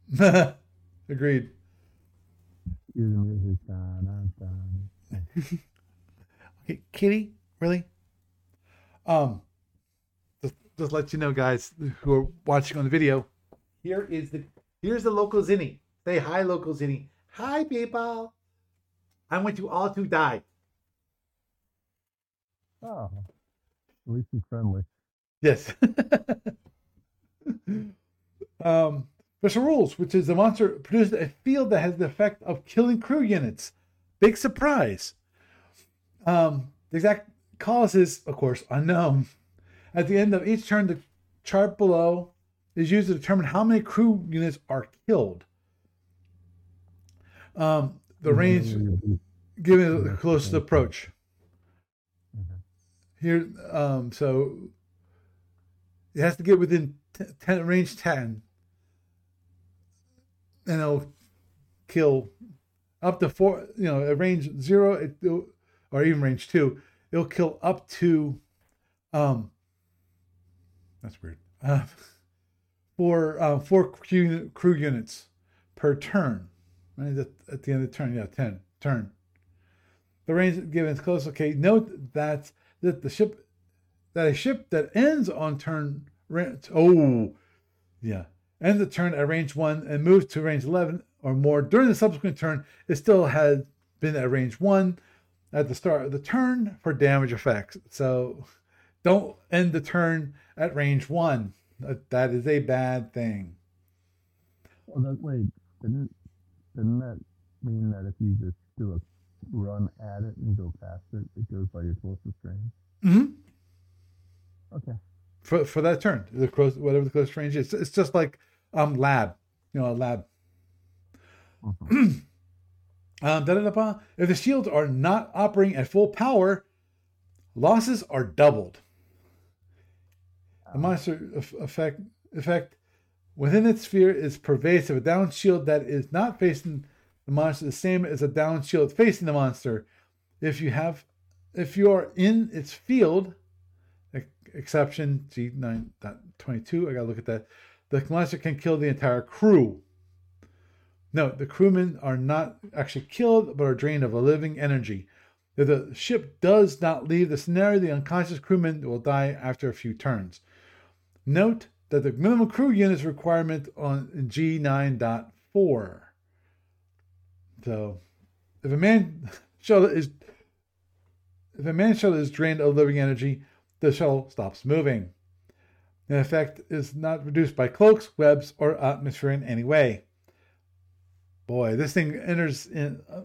D: episode.
C: Agreed. Okay, Kitty, really? Um, just just let you know, guys who are watching on the video. Here is the here's the local Kzinti. Say hi, local Kzinti. Hi, people. I want you all to die.
D: Oh, at least he's friendly.
C: Yes. um, special rules, which is the monster produces a field that has the effect of killing crew units. Big surprise. Um, the exact cause is, of course, unknown. At the end of each turn, the chart below is used to determine how many crew units are killed. Um, the range given the closest approach.
D: Okay.
C: Here, um, so it has to get within t- 10, range 10, and it'll kill up to four, you know, at range zero, it, or even range two, it'll kill up to, um, that's weird, uh, four, uh, four crew, crew units per turn, right? At, the end of the turn, yeah, 10, turn. The range given is close. Okay, note that that the ship that a ship that ends on turn oh yeah ends the turn at range one and moves to range eleven or more during the subsequent turn, it still had been at range one at the start of the turn for damage effects. So don't end the turn at range one. That, is a bad thing.
D: Well, that, wait, didn't, didn't that mean that if you just do a run at it and go past it, it goes by your closest range?
C: hmm
D: Okay.
C: For for that turn, the close whatever the closest range is. It's just like um lab, you know, a lab.
D: Mhm.
C: Um. If the shields are not operating at full power, losses are doubled. The monster effect effect within its sphere is pervasive. A down shield that is not facing the monster the same as a down shield facing the monster. If you have, if you are in its field, exception G9.22, I gotta look at that. The monster can kill the entire crew. No, the crewmen are not actually killed, but are drained of a living energy. If the ship does not leave the scenario, the unconscious crewman will die after a few turns. Note that the minimum crew units requirement on G9.4. So, if a man shuttle is if a man shuttle is drained of living energy, the shuttle stops moving. The effect is not reduced by cloaks, webs, or atmosphere in any way. Boy, this thing enters in a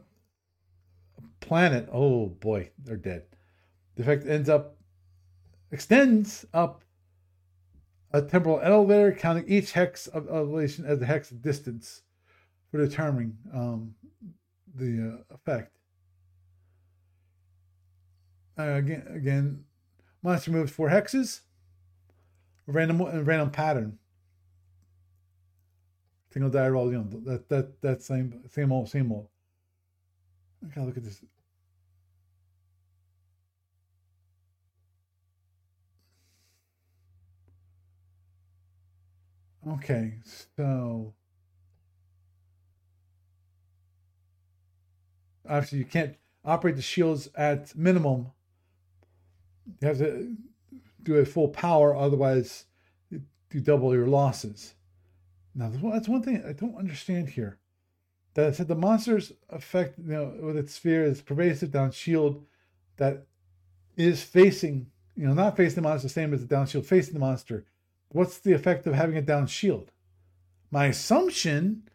C: planet. Oh boy, they're dead. The effect ends up, extends up a temporal elevator, counting each hex of elevation as a hex distance for determining um, the uh, effect. Uh, again, again, monster moves four hexes, random random pattern. Single die roll, you know that that that same same old same old. I gotta look at this. Okay, so obviously you can't operate the shields at minimum. You have to do it full power, otherwise you double your losses. Now that's one thing I don't understand here. That it said the monster's effect, you know, with its sphere is pervasive down shield that is facing, you know, not facing the monster the same as the down shield facing the monster. What's the effect of having a down shield? My assumption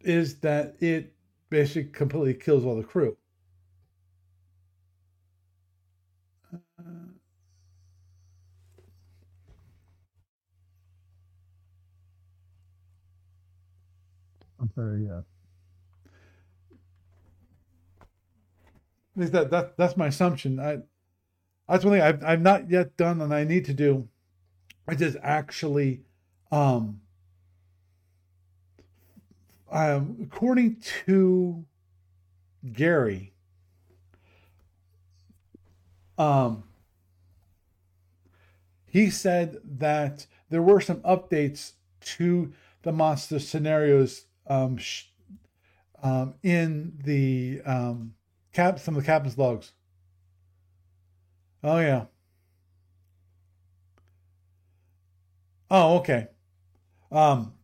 C: is that it basically completely kills all the crew.
D: I'm sorry, yeah.
C: At least that, that that's my assumption. I that's one thing I've I've not yet done and I need to do. I just actually um um according to Gary um he said that there were some updates to the monster scenarios um, sh- um, in the um, cap some of the captain's logs. Oh yeah. Oh okay. Um,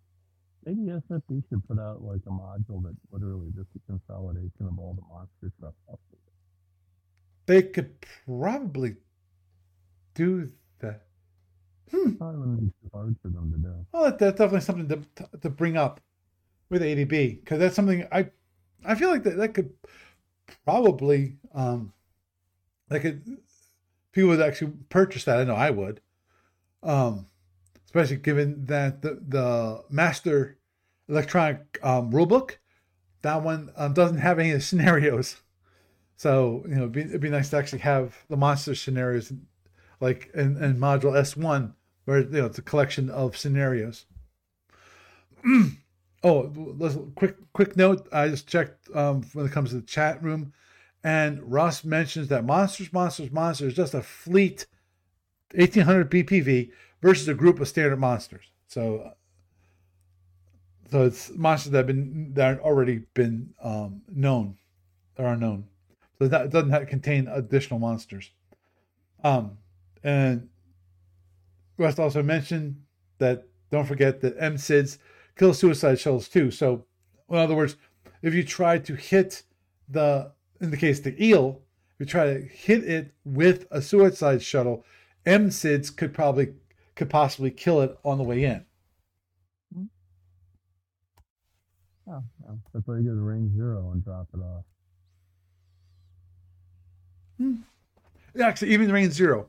D: Maybe SFB should put out like a module that literally just a consolidation of all the monster stuff.
C: They could probably do that.
D: Hmm. Probably wouldn't be too hard for them to do.
C: Well, that, that's definitely something to to bring up with ADB because that's something I I feel like that that could probably um that could people would actually purchase that. I know I would, um, especially given that the the master electronic um, rulebook that one um, doesn't have any scenarios. So you know, it'd be, it'd be nice to actually have the monster scenarios, like in, in module S one, where you know it's a collection of scenarios. Oh, let's, quick quick note. I just checked um, when it comes to the chat room, and Ross mentions that Monsters, Monsters, Monsters just a fleet, 1800 BPV versus a group of standard monsters. So, so it's monsters that have been that have already been um, known, are known. So that doesn't contain additional monsters. Um, and Russ also mentioned that don't forget that MSIDs kill suicide shuttles too. So, in other words, if you try to hit the, in the case the eel, if you try to hit it with a suicide shuttle, MSIDs could probably could possibly kill it on the way in.
D: Oh, that's why you get a range zero and drop it off.
C: Hmm. Yeah, actually, even range zero.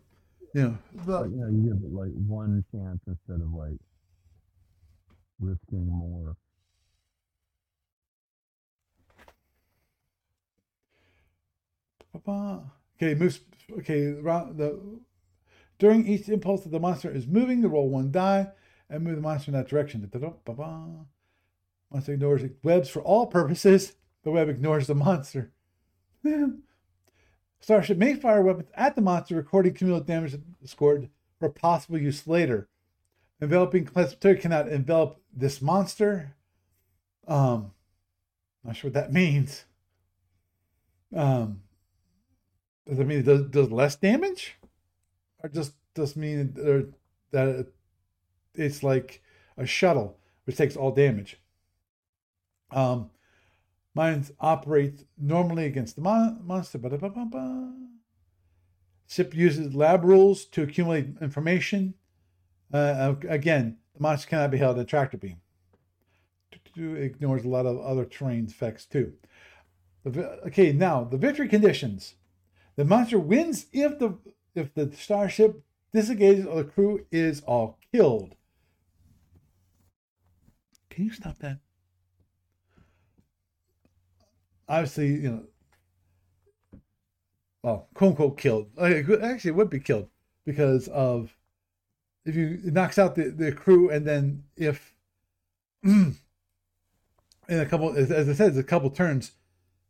C: You know,
D: but, yeah, you give it like one chance instead of like risking more.
C: Okay, moves. Okay, the during each impulse that the monster is moving, the roll one die and move the monster in that direction. Monster ignores webs for all purposes. The web ignores the monster. Starship may fire weapons at the monster, recording cumulative damage scored for possible use later. Enveloping classifier cannot envelop this monster. Um, not sure what that means. Um, does that mean it does, does less damage, or just does mean that it's like a shuttle which takes all damage? Um, mines operate normally against the mon- monster. Ba-da-ba-ba-ba. Ship uses lab rules to accumulate information. Uh, again, the monster cannot be held in a tractor beam. Ignores a lot of other terrain effects too. Okay, now the victory conditions. The monster wins if the if the starship disengages or the crew is all killed. Can you stop that? Obviously, you know, well, quote unquote killed. Actually, it would be killed because of if you it knocks out the, the crew and then if in a couple as, I said, it's a couple turns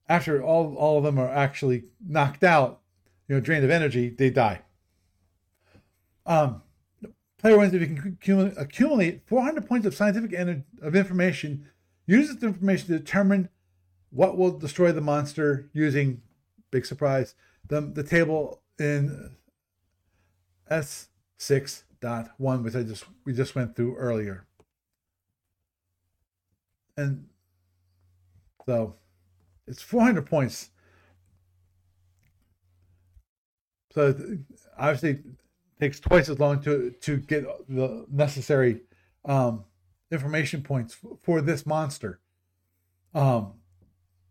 C: after all all of them are actually knocked out, you know, drained of energy, they die. Um, player wins if you can accumulate, accumulate 400 points of scientific energy of information. Use this information to determine what will destroy the monster using big surprise the the table in S six dot one, which I just we just went through earlier, and so it's 400 points. So obviously, takes twice as long to to get the necessary um, information points for this monster. Um,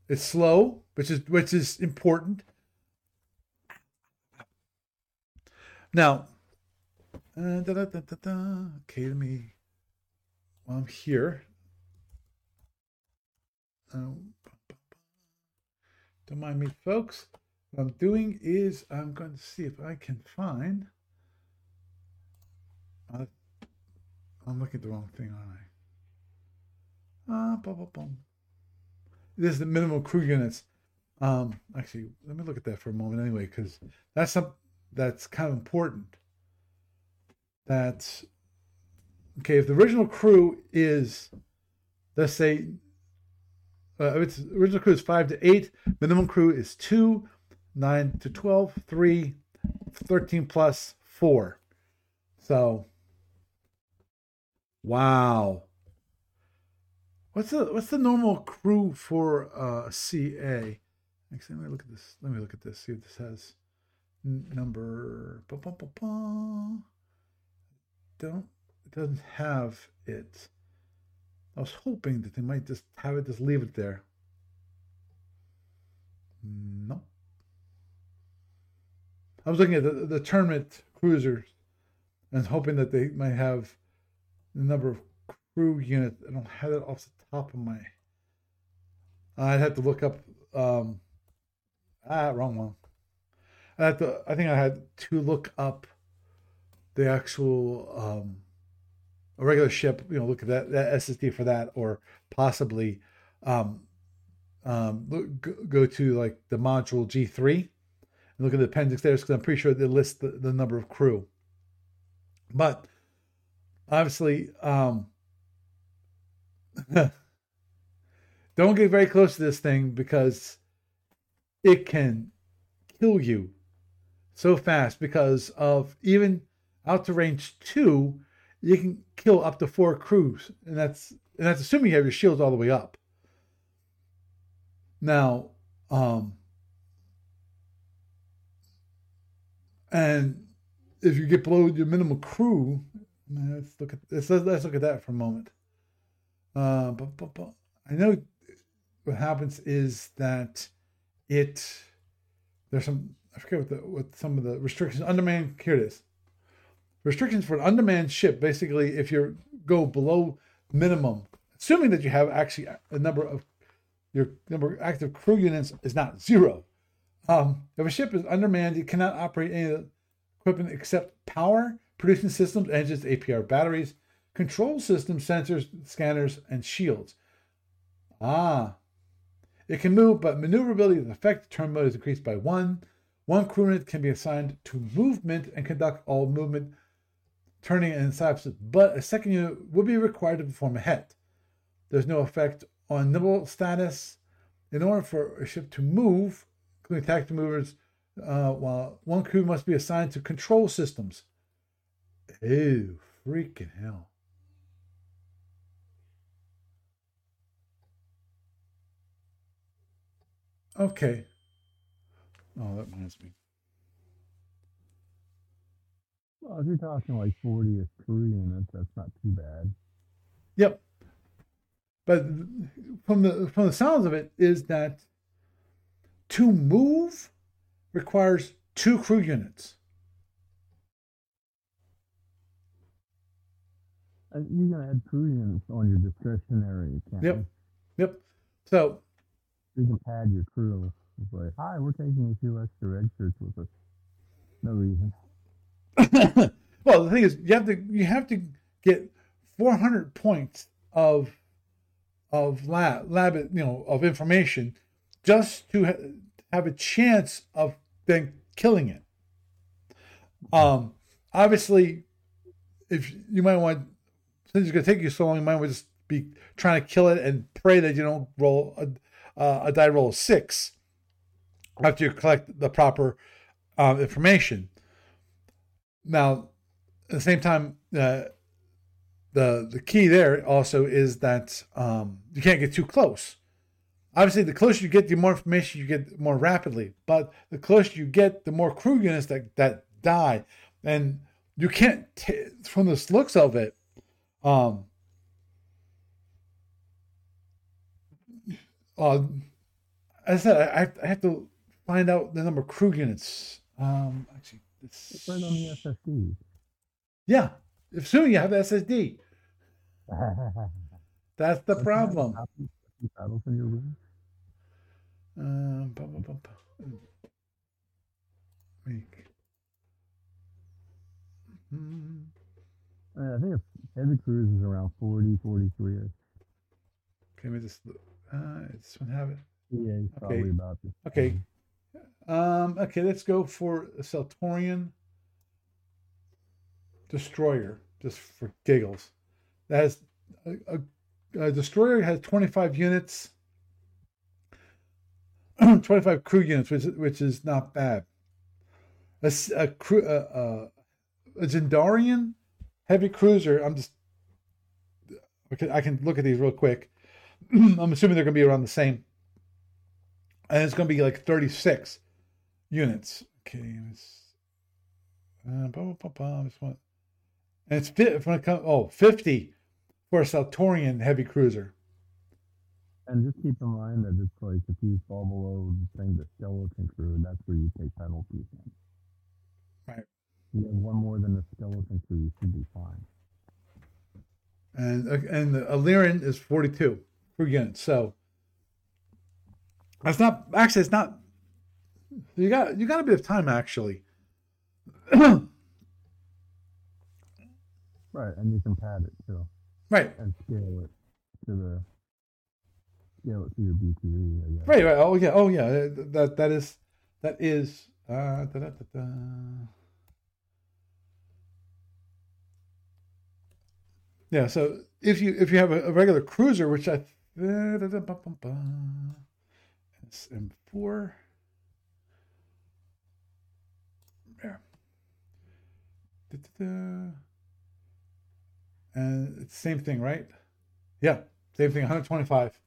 C: it's slow, which is which is important. Now, uh, da, da, da, okay, let me. While I'm here, um, don't mind me, folks. What I'm doing is I'm going to see if I can find. Uh, I'm looking at the wrong thing, aren't I? Uh, bum, bum, bum. This is the minimum crew units. Um, actually, let me look at that for a moment anyway, because that's some that's kind of important. That's okay, if the original crew is, let's say, uh, its original crew is five to eight, minimum crew is two, nine to 12, three, 13 plus four. So, wow. What's the what's the normal crew for uh, CA? Actually, let me look at this. Let me look at this. See if this has number. Don't it doesn't have it. I was hoping that they might just have it, just leave it there. No. I was looking at the, the tournament cruisers and hoping that they might have the number of crew units. I don't have it off the top of my. I'd have to look up. Um, ah, wrong one. I had to, I think I had to look up the actual um, a regular ship. You know, look at that, that SSD for that, or possibly um, um, go to like the module G3 and look at the appendix there, because I'm pretty sure they list the, the number of crew. But obviously, um, don't get very close to this thing because it can kill you so fast because of even out to range two, you can kill up to four crews, and that's and that's assuming you have your shields all the way up. Now, um, and if you get below your minimum crew, let's look at let's, let's look at that for a moment. Uh, but, but, but I know what happens is that it there's some I forget what the what some of the restrictions undermanned. Here it is. Restrictions for an undermanned ship. Basically, if you go below minimum, assuming that you have actually a number of your number of active crew units is not zero. Um, if a ship is undermanned, it cannot operate any equipment except power, producing systems, engines, APR batteries, control systems, sensors, scanners, and shields. Ah, it can move, but maneuverability the effective turn mode is increased by one. One crew unit can be assigned to movement and conduct all movement, turning and stops, but a second unit would be required to perform a head. There's no effect on nimble status. In order for a ship to move, including tactical movers, uh, while one crew must be assigned to control systems. Ew, freaking hell. Okay. Oh, that reminds me.
D: Well, if you're talking like 40 or 3 units, that's not too bad.
C: Yep. But from the from the sounds of it is that to move requires two crew units.
D: Uh, You're going to add crew units on your discretionary account.
C: Yep. Yep. So
D: You can pad your crew. It's like, hi, we're taking a few extra red shirts with us. No reason.
C: well, the thing is, you have to you have to get 400 points of of lab lab you know of information just to ha- have a chance of then killing it. Um, obviously, if you might want since it's going to take you so long, you might want to just be trying to kill it and pray that you don't roll a, uh, a die roll of six after you collect the proper um, information. Now, at the same time, uh, the the key there also is that um, you can't get too close. Obviously, the closer you get, the more information you get more rapidly. But the closer you get, the more crew units that that die, and you can't t- from the looks of it. Um, uh, as I said, I, I have to find out the number of crew units. Um, actually, it's,
D: It's right on the SSD.
C: yeah, assuming you have the SSD, that's the problem.
D: In your room.
C: Um. Make. Hmm.
D: Uh, I think heavy cruise is around 40, 43. Or
C: Okay, let me just. Uh, this one have it.
D: yeah, it's probably
C: Okay.
D: about the
C: Okay. Um. Okay, let's go for a Seltorian destroyer, just for giggles. That has a, a, a destroyer has twenty five units. 25 crew units, which which is not bad. A, a crew, a, a, a Jindarian heavy cruiser. I'm just, I can look at these real quick. I'm assuming they're going to be around the same, and it's going to be like 36 units. Okay, it's, uh, blah, blah, blah, this one, and it's. Oh, 50 for a Seltorian heavy cruiser.
D: And just keep in mind that it's like if you fall below the thing, the skeleton crew, that's where you take penalties.
C: Right.
D: You have one more than the skeleton crew, you should be fine.
C: and uh, and the Illyrian is 42 per unit. So that's not actually it's not. You got you got a bit of time actually.
D: Right, and you can pad it too,
C: right,
D: and scale it to the to your. I guess.
C: right, right. Oh yeah, oh yeah. That that is that is. Uh, da, da, da. Yeah. So if you if you have a, a regular cruiser, which I da, da, da, ba, ba, ba. SM4. There. Da, da, da. And it's the same thing, right? Yeah, same thing, 125.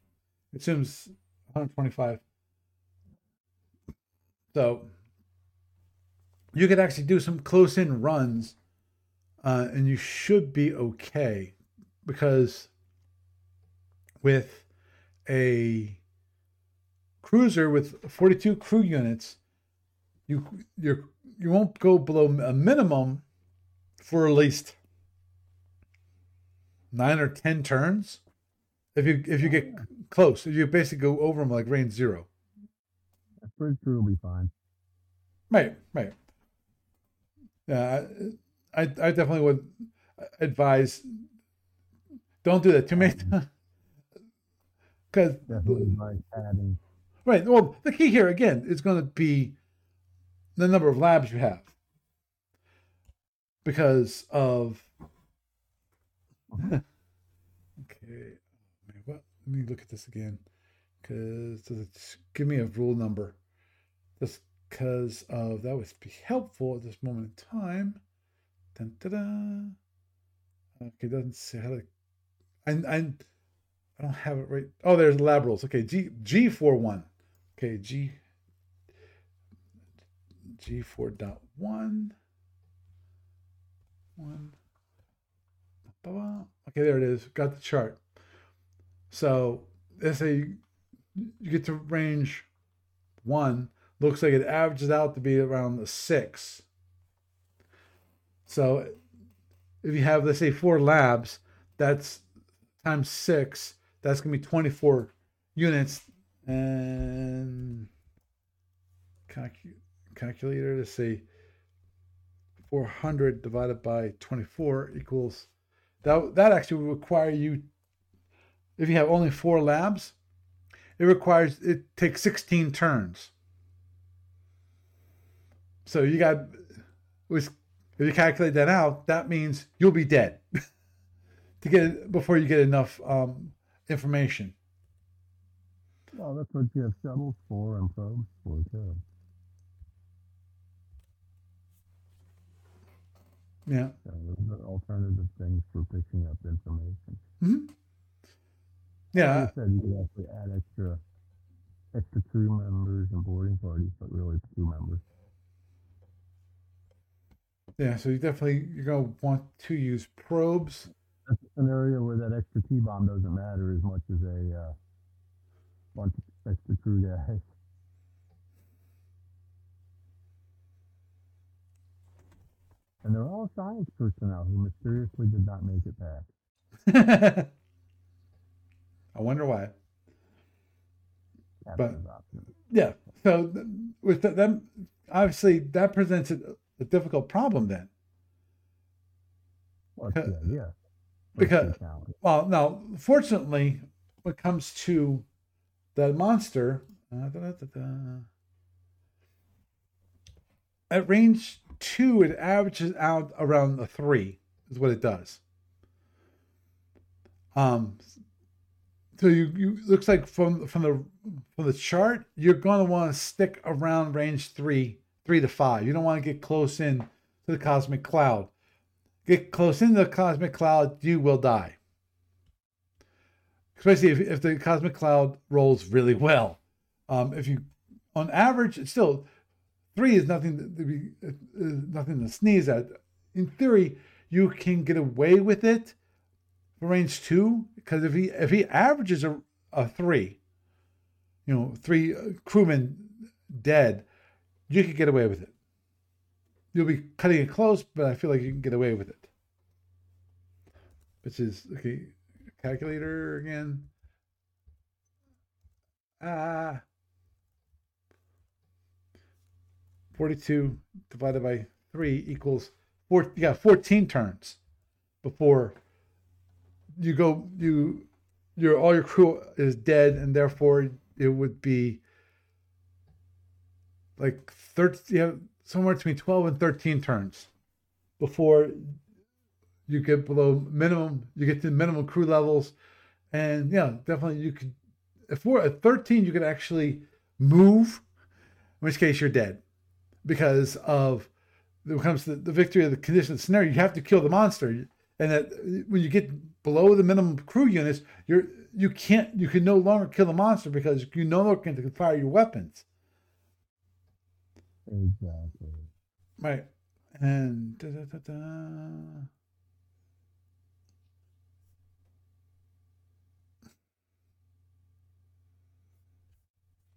C: It assumes 125. So you could actually do some close in runs uh, and you should be okay because with a cruiser with 42 crew units, you you you won't go below a minimum for at least nine or ten turns. If you if you get oh, close, if you basically go over them like range zero.
D: The bridge crew will be fine.
C: Right, right. Yeah, I, I definitely would advise don't do that too many times. Because
D: Definitely by padding.
C: right, well, the key here again is going to be the number of labs you have, because of. okay, wait, what? Let me look at this again, because it give me a rule number? just because of that would be helpful at this moment in time. Dun. Okay, doesn't say how to. I, I, I don't have it right. Oh, there's lab rules. Okay, G G four one. Okay, G G four dot one. One. Okay, there it is. Got the chart. So let's say you, get to range one. Looks like it averages out to be around the six. So if you have, let's say, four labs, that's times six. That's going to be 24 units. And calcu- calculator, let's see, 400 divided by 24 equals, that, that actually would require you, if you have only four labs, it requires, it takes 16 turns. So you got, if you calculate that out, that means you'll be dead to get before you get enough um, information.
D: Well, that's what you have shuttles for and probes for too.
C: Yeah.
D: So alternative things for picking up information.
C: hmm Yeah.
D: Like said, you could actually add extra extra crew members and boarding parties, but really crew members.
C: Yeah. So you definitely you're gonna want to use probes.
D: That's an area where that extra T bomb doesn't matter as much as a uh, bunch of extra crew guys. And they're all science personnel who mysteriously did not make it back.
C: I wonder why.
D: Option.
C: Yeah. So th- with th- them, obviously that presents a, a difficult problem then.
D: Well, the
C: Because- Well, now, fortunately, when it comes to the monster, uh, da, da, da. at range two, it averages out around a three, is what it does. Um, so you, you looks like from from the from the chart, you're going to want to stick around range three, three to five. You don't want to get close in to the cosmic cloud. Get close into the cosmic cloud, you will die especially if, if the cosmic cloud rolls really well. Um, if you, on average, it's still three is nothing to, be uh, uh, nothing to sneeze at. In theory, you can get away with it range two because if he if he averages a, a three, you know, three uh, crewmen dead, you could get away with it. You'll be cutting it close, but I feel like you can get away with it. Which is okay calculator again. Ah. 42 divided by 3 equals four got 14 turns before you go you your all your crew is dead and therefore it would be like 13 you have somewhere between 12 and 13 turns before you get below minimum, you get to minimum crew levels, and yeah, definitely you could. If we're at 13, you could actually move, in which case you're dead, because of when it comes to the victory of the condition of scenario, you have to kill the monster, and that when you get below the minimum crew units, you're you can't you can no longer kill the monster because you no longer can fire your weapons.
D: Exactly.
C: Right. And da, da, da, da.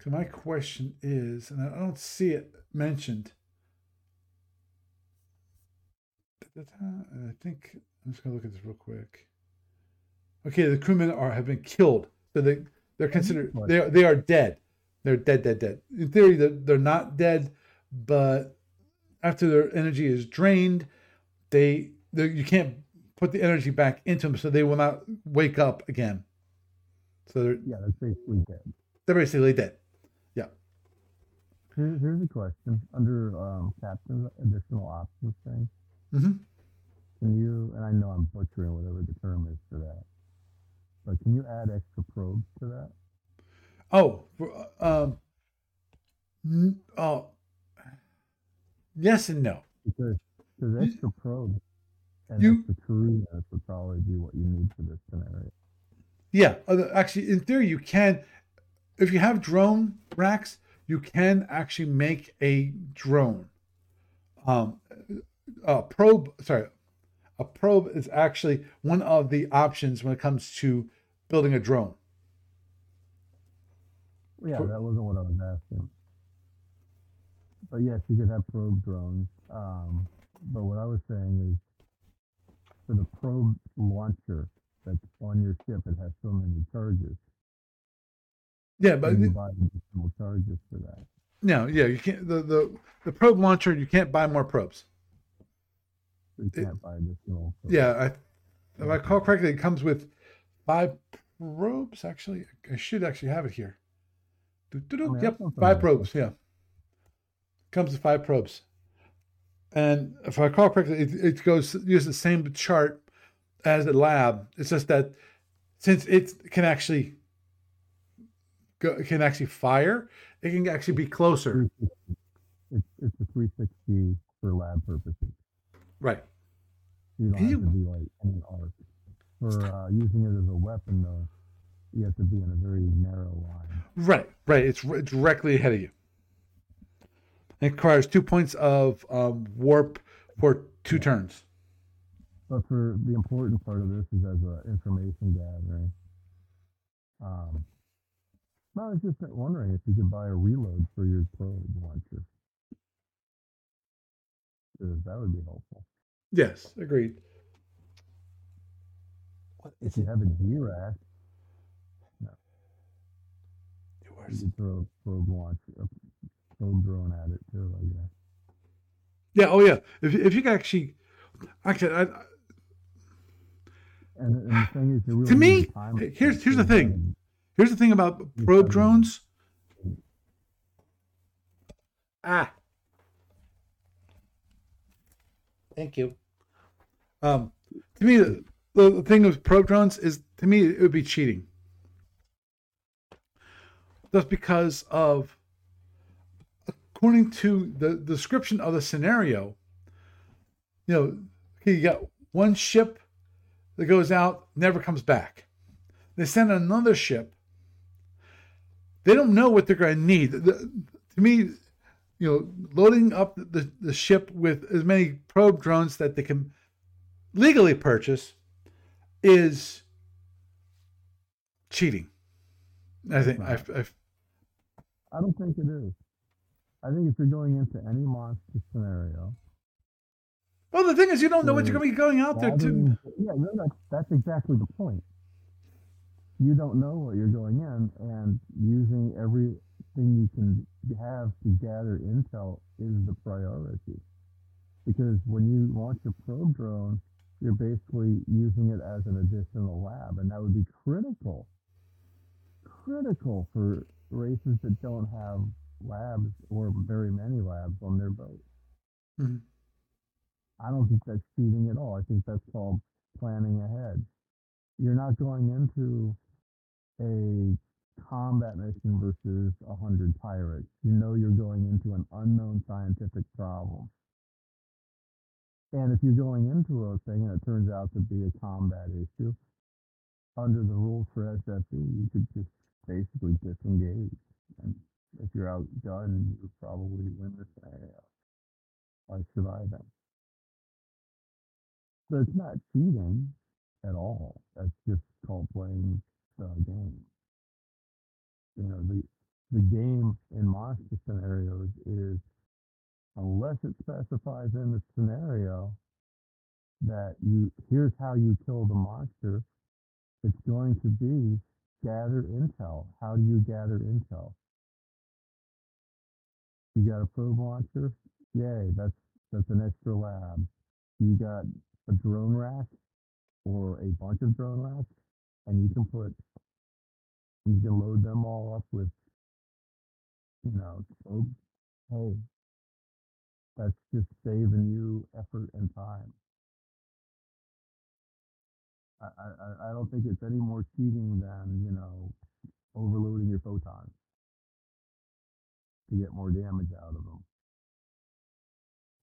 C: So my question is, and I don't see it mentioned. I think I'm just gonna look at this real quick. Okay, the crewmen are have been killed, so they they're considered they are, they are dead. They're dead, dead, dead. In theory, they're, they're not dead, but after their energy is drained, they, you can't put the energy back into them, so they will not wake up again. So they're
D: Yeah, that's basically dead.
C: they're basically dead.
D: Here, here's a question. Under um, captain's additional options thing,
C: hmm
D: can you, and I know I'm butchering whatever the term is for that, but can you add extra probes to that?
C: Oh, um, N- Oh, yes and no.
D: Because because extra probes and
C: You-
D: extra crew units would probably be what you need for this scenario.
C: Yeah, uh, actually, in theory, you can. If you have drone racks, you can actually make a drone. Um, a probe. Sorry, a probe is actually one of the options when it comes to building a drone.
D: Yeah, that wasn't what I was asking. But yes, you could have probe drones. Um, but what I was saying is for the probe launcher that's on your ship, it has so many charges.
C: Yeah, but
D: you buy additional charges for that.
C: no, yeah, you can't. The the the probe launcher, you can't buy more probes.
D: So you can't buy additional. probes.
C: Yeah, I, if I recall correctly, it comes with five probes. Actually, I should actually have it here.
D: Mean,
C: yep, five probes. Yeah, comes with five probes. And if I recall correctly, it, it goes use the same chart as the lab. It's just that since it can actually go, it can actually fire, it can actually be closer.
D: It's, it's a 360 for lab purposes.
C: Right.
D: You don't have
C: you-
D: to be like an arc. For uh, using it as a weapon, though, you have to be in a very narrow line.
C: Right, right. It's r- directly ahead of you. It requires two points of um, warp for two turns.
D: But for the important part of this is as a information gathering. Um, I was just wondering if you could buy a reload for your probe launcher. that would be helpful.
C: Yes, agreed. What
D: If you have a G-Rack, you
C: Where's-
D: could throw a probe launcher, a probe drone at it too, I guess.
C: Yeah, oh yeah. If, if you can actually, actually, I, I-
D: And, and the thing is, really
C: To me, here's- here's the thing. here's the thing about probe drones. Ah. Thank you. Um, to me, the, the thing with probe drones is, to me, it would be cheating. Just because of, according to the description of the scenario, you know, you got one ship that goes out, never comes back. They send another ship. They don't know what they're going to need. The- to me, you know, loading up the, the ship with as many probe drones that they can legally purchase is cheating. I think I've, I've
D: I don't think it is. I think if you're going into any monster scenario,
C: well, the thing is, you don't know what you're going to be going out there to.
D: yeah, no, that's, that's exactly the point. You don't know what you're going in, and using everything you can have to gather intel is the priority. Because when you launch a probe drone, you're basically using it as an additional lab, and that would be critical. Critical for races that don't have labs or very many labs on their boat.
C: Mhm.
D: I don't think that's cheating at all. I think that's called planning ahead. You're not going into a combat mission versus a hundred pirates. You know you're going into an unknown scientific problem. And if you're going into a thing and it turns out to be a combat issue, under the rules for SFB, you could just basically disengage. And if you're outgunned, you probably win the scenario by surviving. So it's not cheating at all. That's just called playing the game. You know, the the game in monster scenarios is unless it specifies in the scenario that you here's how you kill the monster, it's going to be gather intel. How do you gather intel? You got a probe launcher? Yay, that's that's an extra lab. You got a drone rack or a bunch of drone racks, and you can put you can load them all up with you know probes. Hey, that's just saving you effort and time. I, I, I- don't think it's any more cheating than, you know, overloading your photons. to get more damage out of them.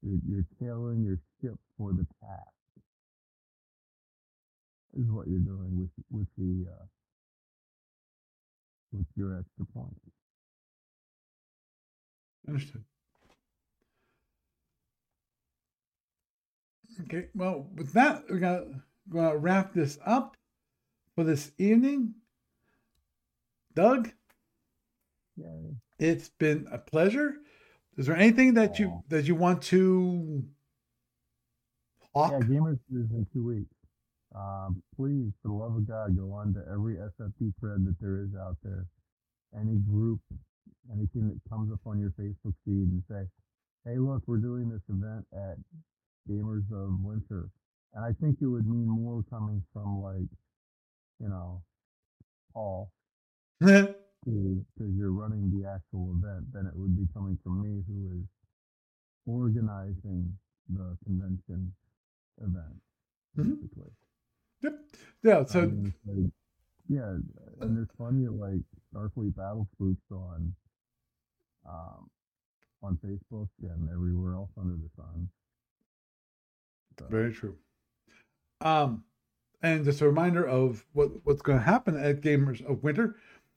D: You're, you're tailoring your ship for the task. Is what you're doing with with the uh, with your extra points.
C: Understood. Okay, well, with that, we're gonna, gonna wrap this up for this evening. Doug,
D: Yay.
C: it's been a pleasure. Is there anything that you that you want to talk?
D: Yeah, Gamers is in two weeks. Um, please, for the love of God, go on to every SFB thread that there is out there, any group, anything that comes up on your Facebook feed, and say, "Hey, look, we're doing this event at Gamers of Winter," and I think it would mean more coming from like, you know, Paul, because you're running the actual event, than it would be coming from me, who is organizing the convention event,
C: Mhm.
D: basically.
C: yep. Yeah.
D: I
C: So
D: mean, like, yeah, and there's plenty of like Starfleet battle groups on, um, on Facebook and everywhere else under the sun.
C: Very true. Um, and just a reminder of what, what's going to happen at Gamers of Winter,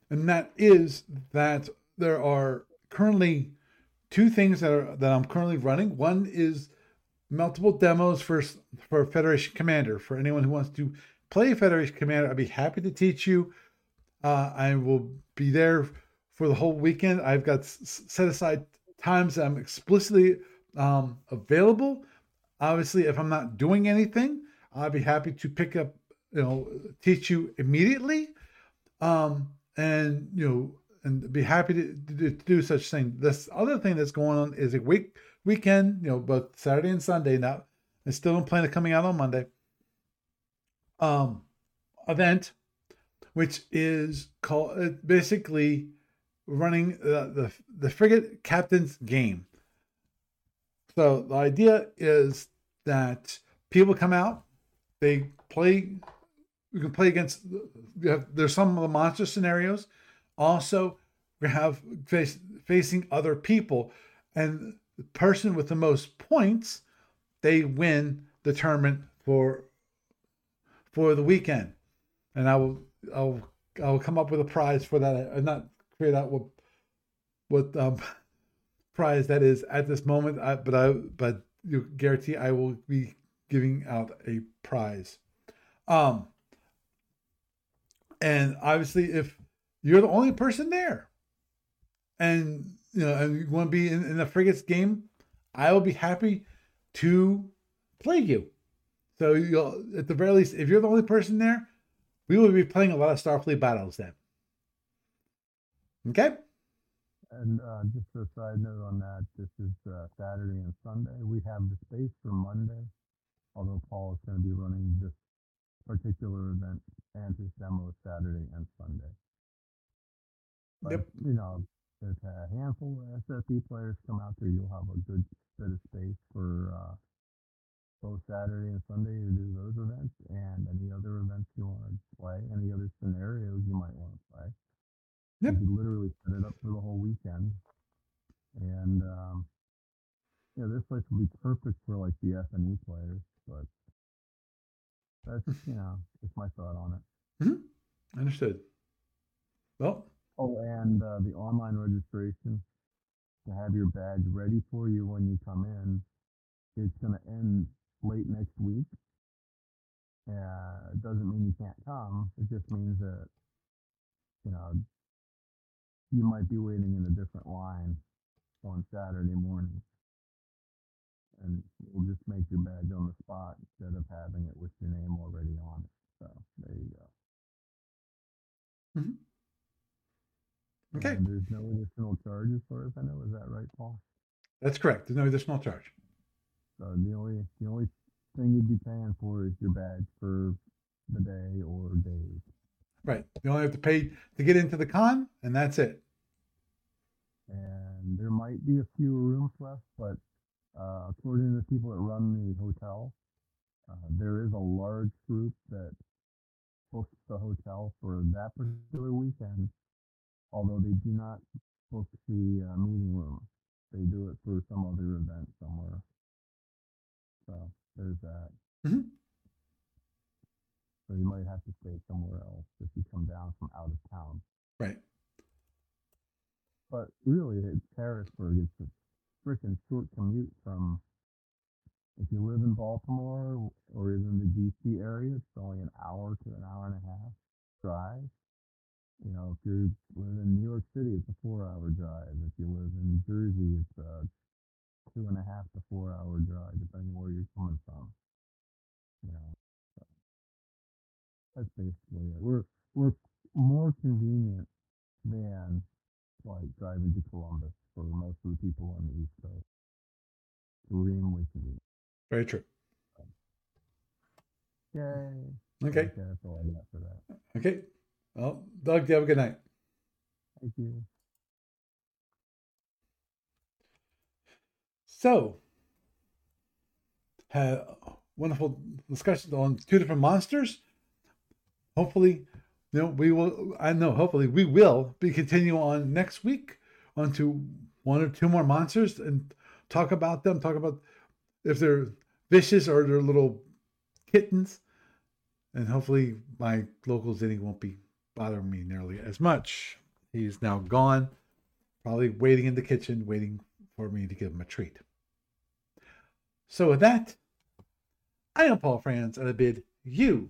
C: and that is that there are currently two things that are that I'm currently running. One is multiple demos for for Federation Commander. For anyone who wants to play Federation Commander, I'd be happy to teach you. Uh, I will be there for the whole weekend. I've got s- set aside times that I'm explicitly um, available obviously if i'm not doing anything i'll be happy to pick up you know teach you immediately. Um and you know and be happy to, to, to do such thing. This other thing that's going on is a week weekend you know both saturday and sunday now. I still don't plan on coming out on monday. Um event which is called uh, basically running uh, the the frigate captain's game. So the idea is that people come out, they play. We can play against. There's some of the monster scenarios. Also, we have face, facing other people, and the person with the most points, they win the tournament for for the weekend. And I will I'll I will come up with a prize for that. I'm not create out what what um prize that is at this moment. I, but I but you guarantee I will be giving out a prize. Um, and obviously, if you're the only person there, and you know, and you want to be in, in the frigates game, I will be happy to play you. So you'll, at the very least, if you're the only person there, we will be playing a lot of Starfleet battles then. Okay.
D: And uh, just a side note on that, this is uh, Saturday and Sunday. We have the space for Monday, although Paul is going to be running this particular event and his demo Saturday and Sunday. But,
C: Yep.
D: you know, there's a handful of SFB players come out there. You'll have a good bit of space for uh, both Saturday and Sunday to do those events and any other events you want to play, any other scenarios you might want to play.
C: Yep.
D: You could literally set it up for the whole weekend. And um, yeah, this place would be perfect for like the F and E players, but that's you know, just my thought on it. Hmm.
C: Understood. Well,
D: Oh, and uh, the online registration to have your badge ready for you when you come in, it's going to end late next week. Uh, it doesn't mean you can't come. It just means that, you know, you might be waiting in a different line on Saturday morning. And we'll just make your badge on the spot instead of having it with your name already on it. So there you go. Mm-hmm.
C: okay,
D: And there's no additional charge as far as I know. Is that right, Paul?
C: that's correct. There's no additional charge.
D: So the only the only thing you'd be paying for is your badge for the day or days.
C: Right. You only have to pay to get into the con, and that's it.
D: And there might be a few rooms left, but uh, according to the people that run the hotel, uh, there is a large group that books the hotel for that particular weekend. Although they do not book the uh, meeting room. They do it for some other event somewhere. So there's that.
C: Mhm.
D: So you might have to stay somewhere else if you come down from out of town.
C: Right.
D: But really, it's Harrisburg. It's a freaking short commute from. If you live in Baltimore or even the DC area, it's only an hour to an hour and a half drive. You know, if you live in New York City, it's a four-hour drive. If you live in Jersey, it's a two and a half to four-hour drive, depending where you're coming from. You know, that's basically it. We're we're more convenient than like driving to Columbus for most of the people on the East Coast. Extremely convenient.
C: Very true.
D: Yay!
C: Okay.
D: that's all I got for that.
C: Okay. Well, Doug, you have a good night.
D: Thank you.
C: So, had a wonderful discussion on two different monsters. Hopefully, you know, we will. I know. Hopefully, we will be continue on next week onto one or two more monsters and talk about them. Talk about if they're vicious or they're little kittens, and hopefully, my local Kzinti won't be bothering me nearly as much. He's now gone, probably waiting in the kitchen, waiting for me to give him a treat. So with that, I am Paul Franz, and I bid you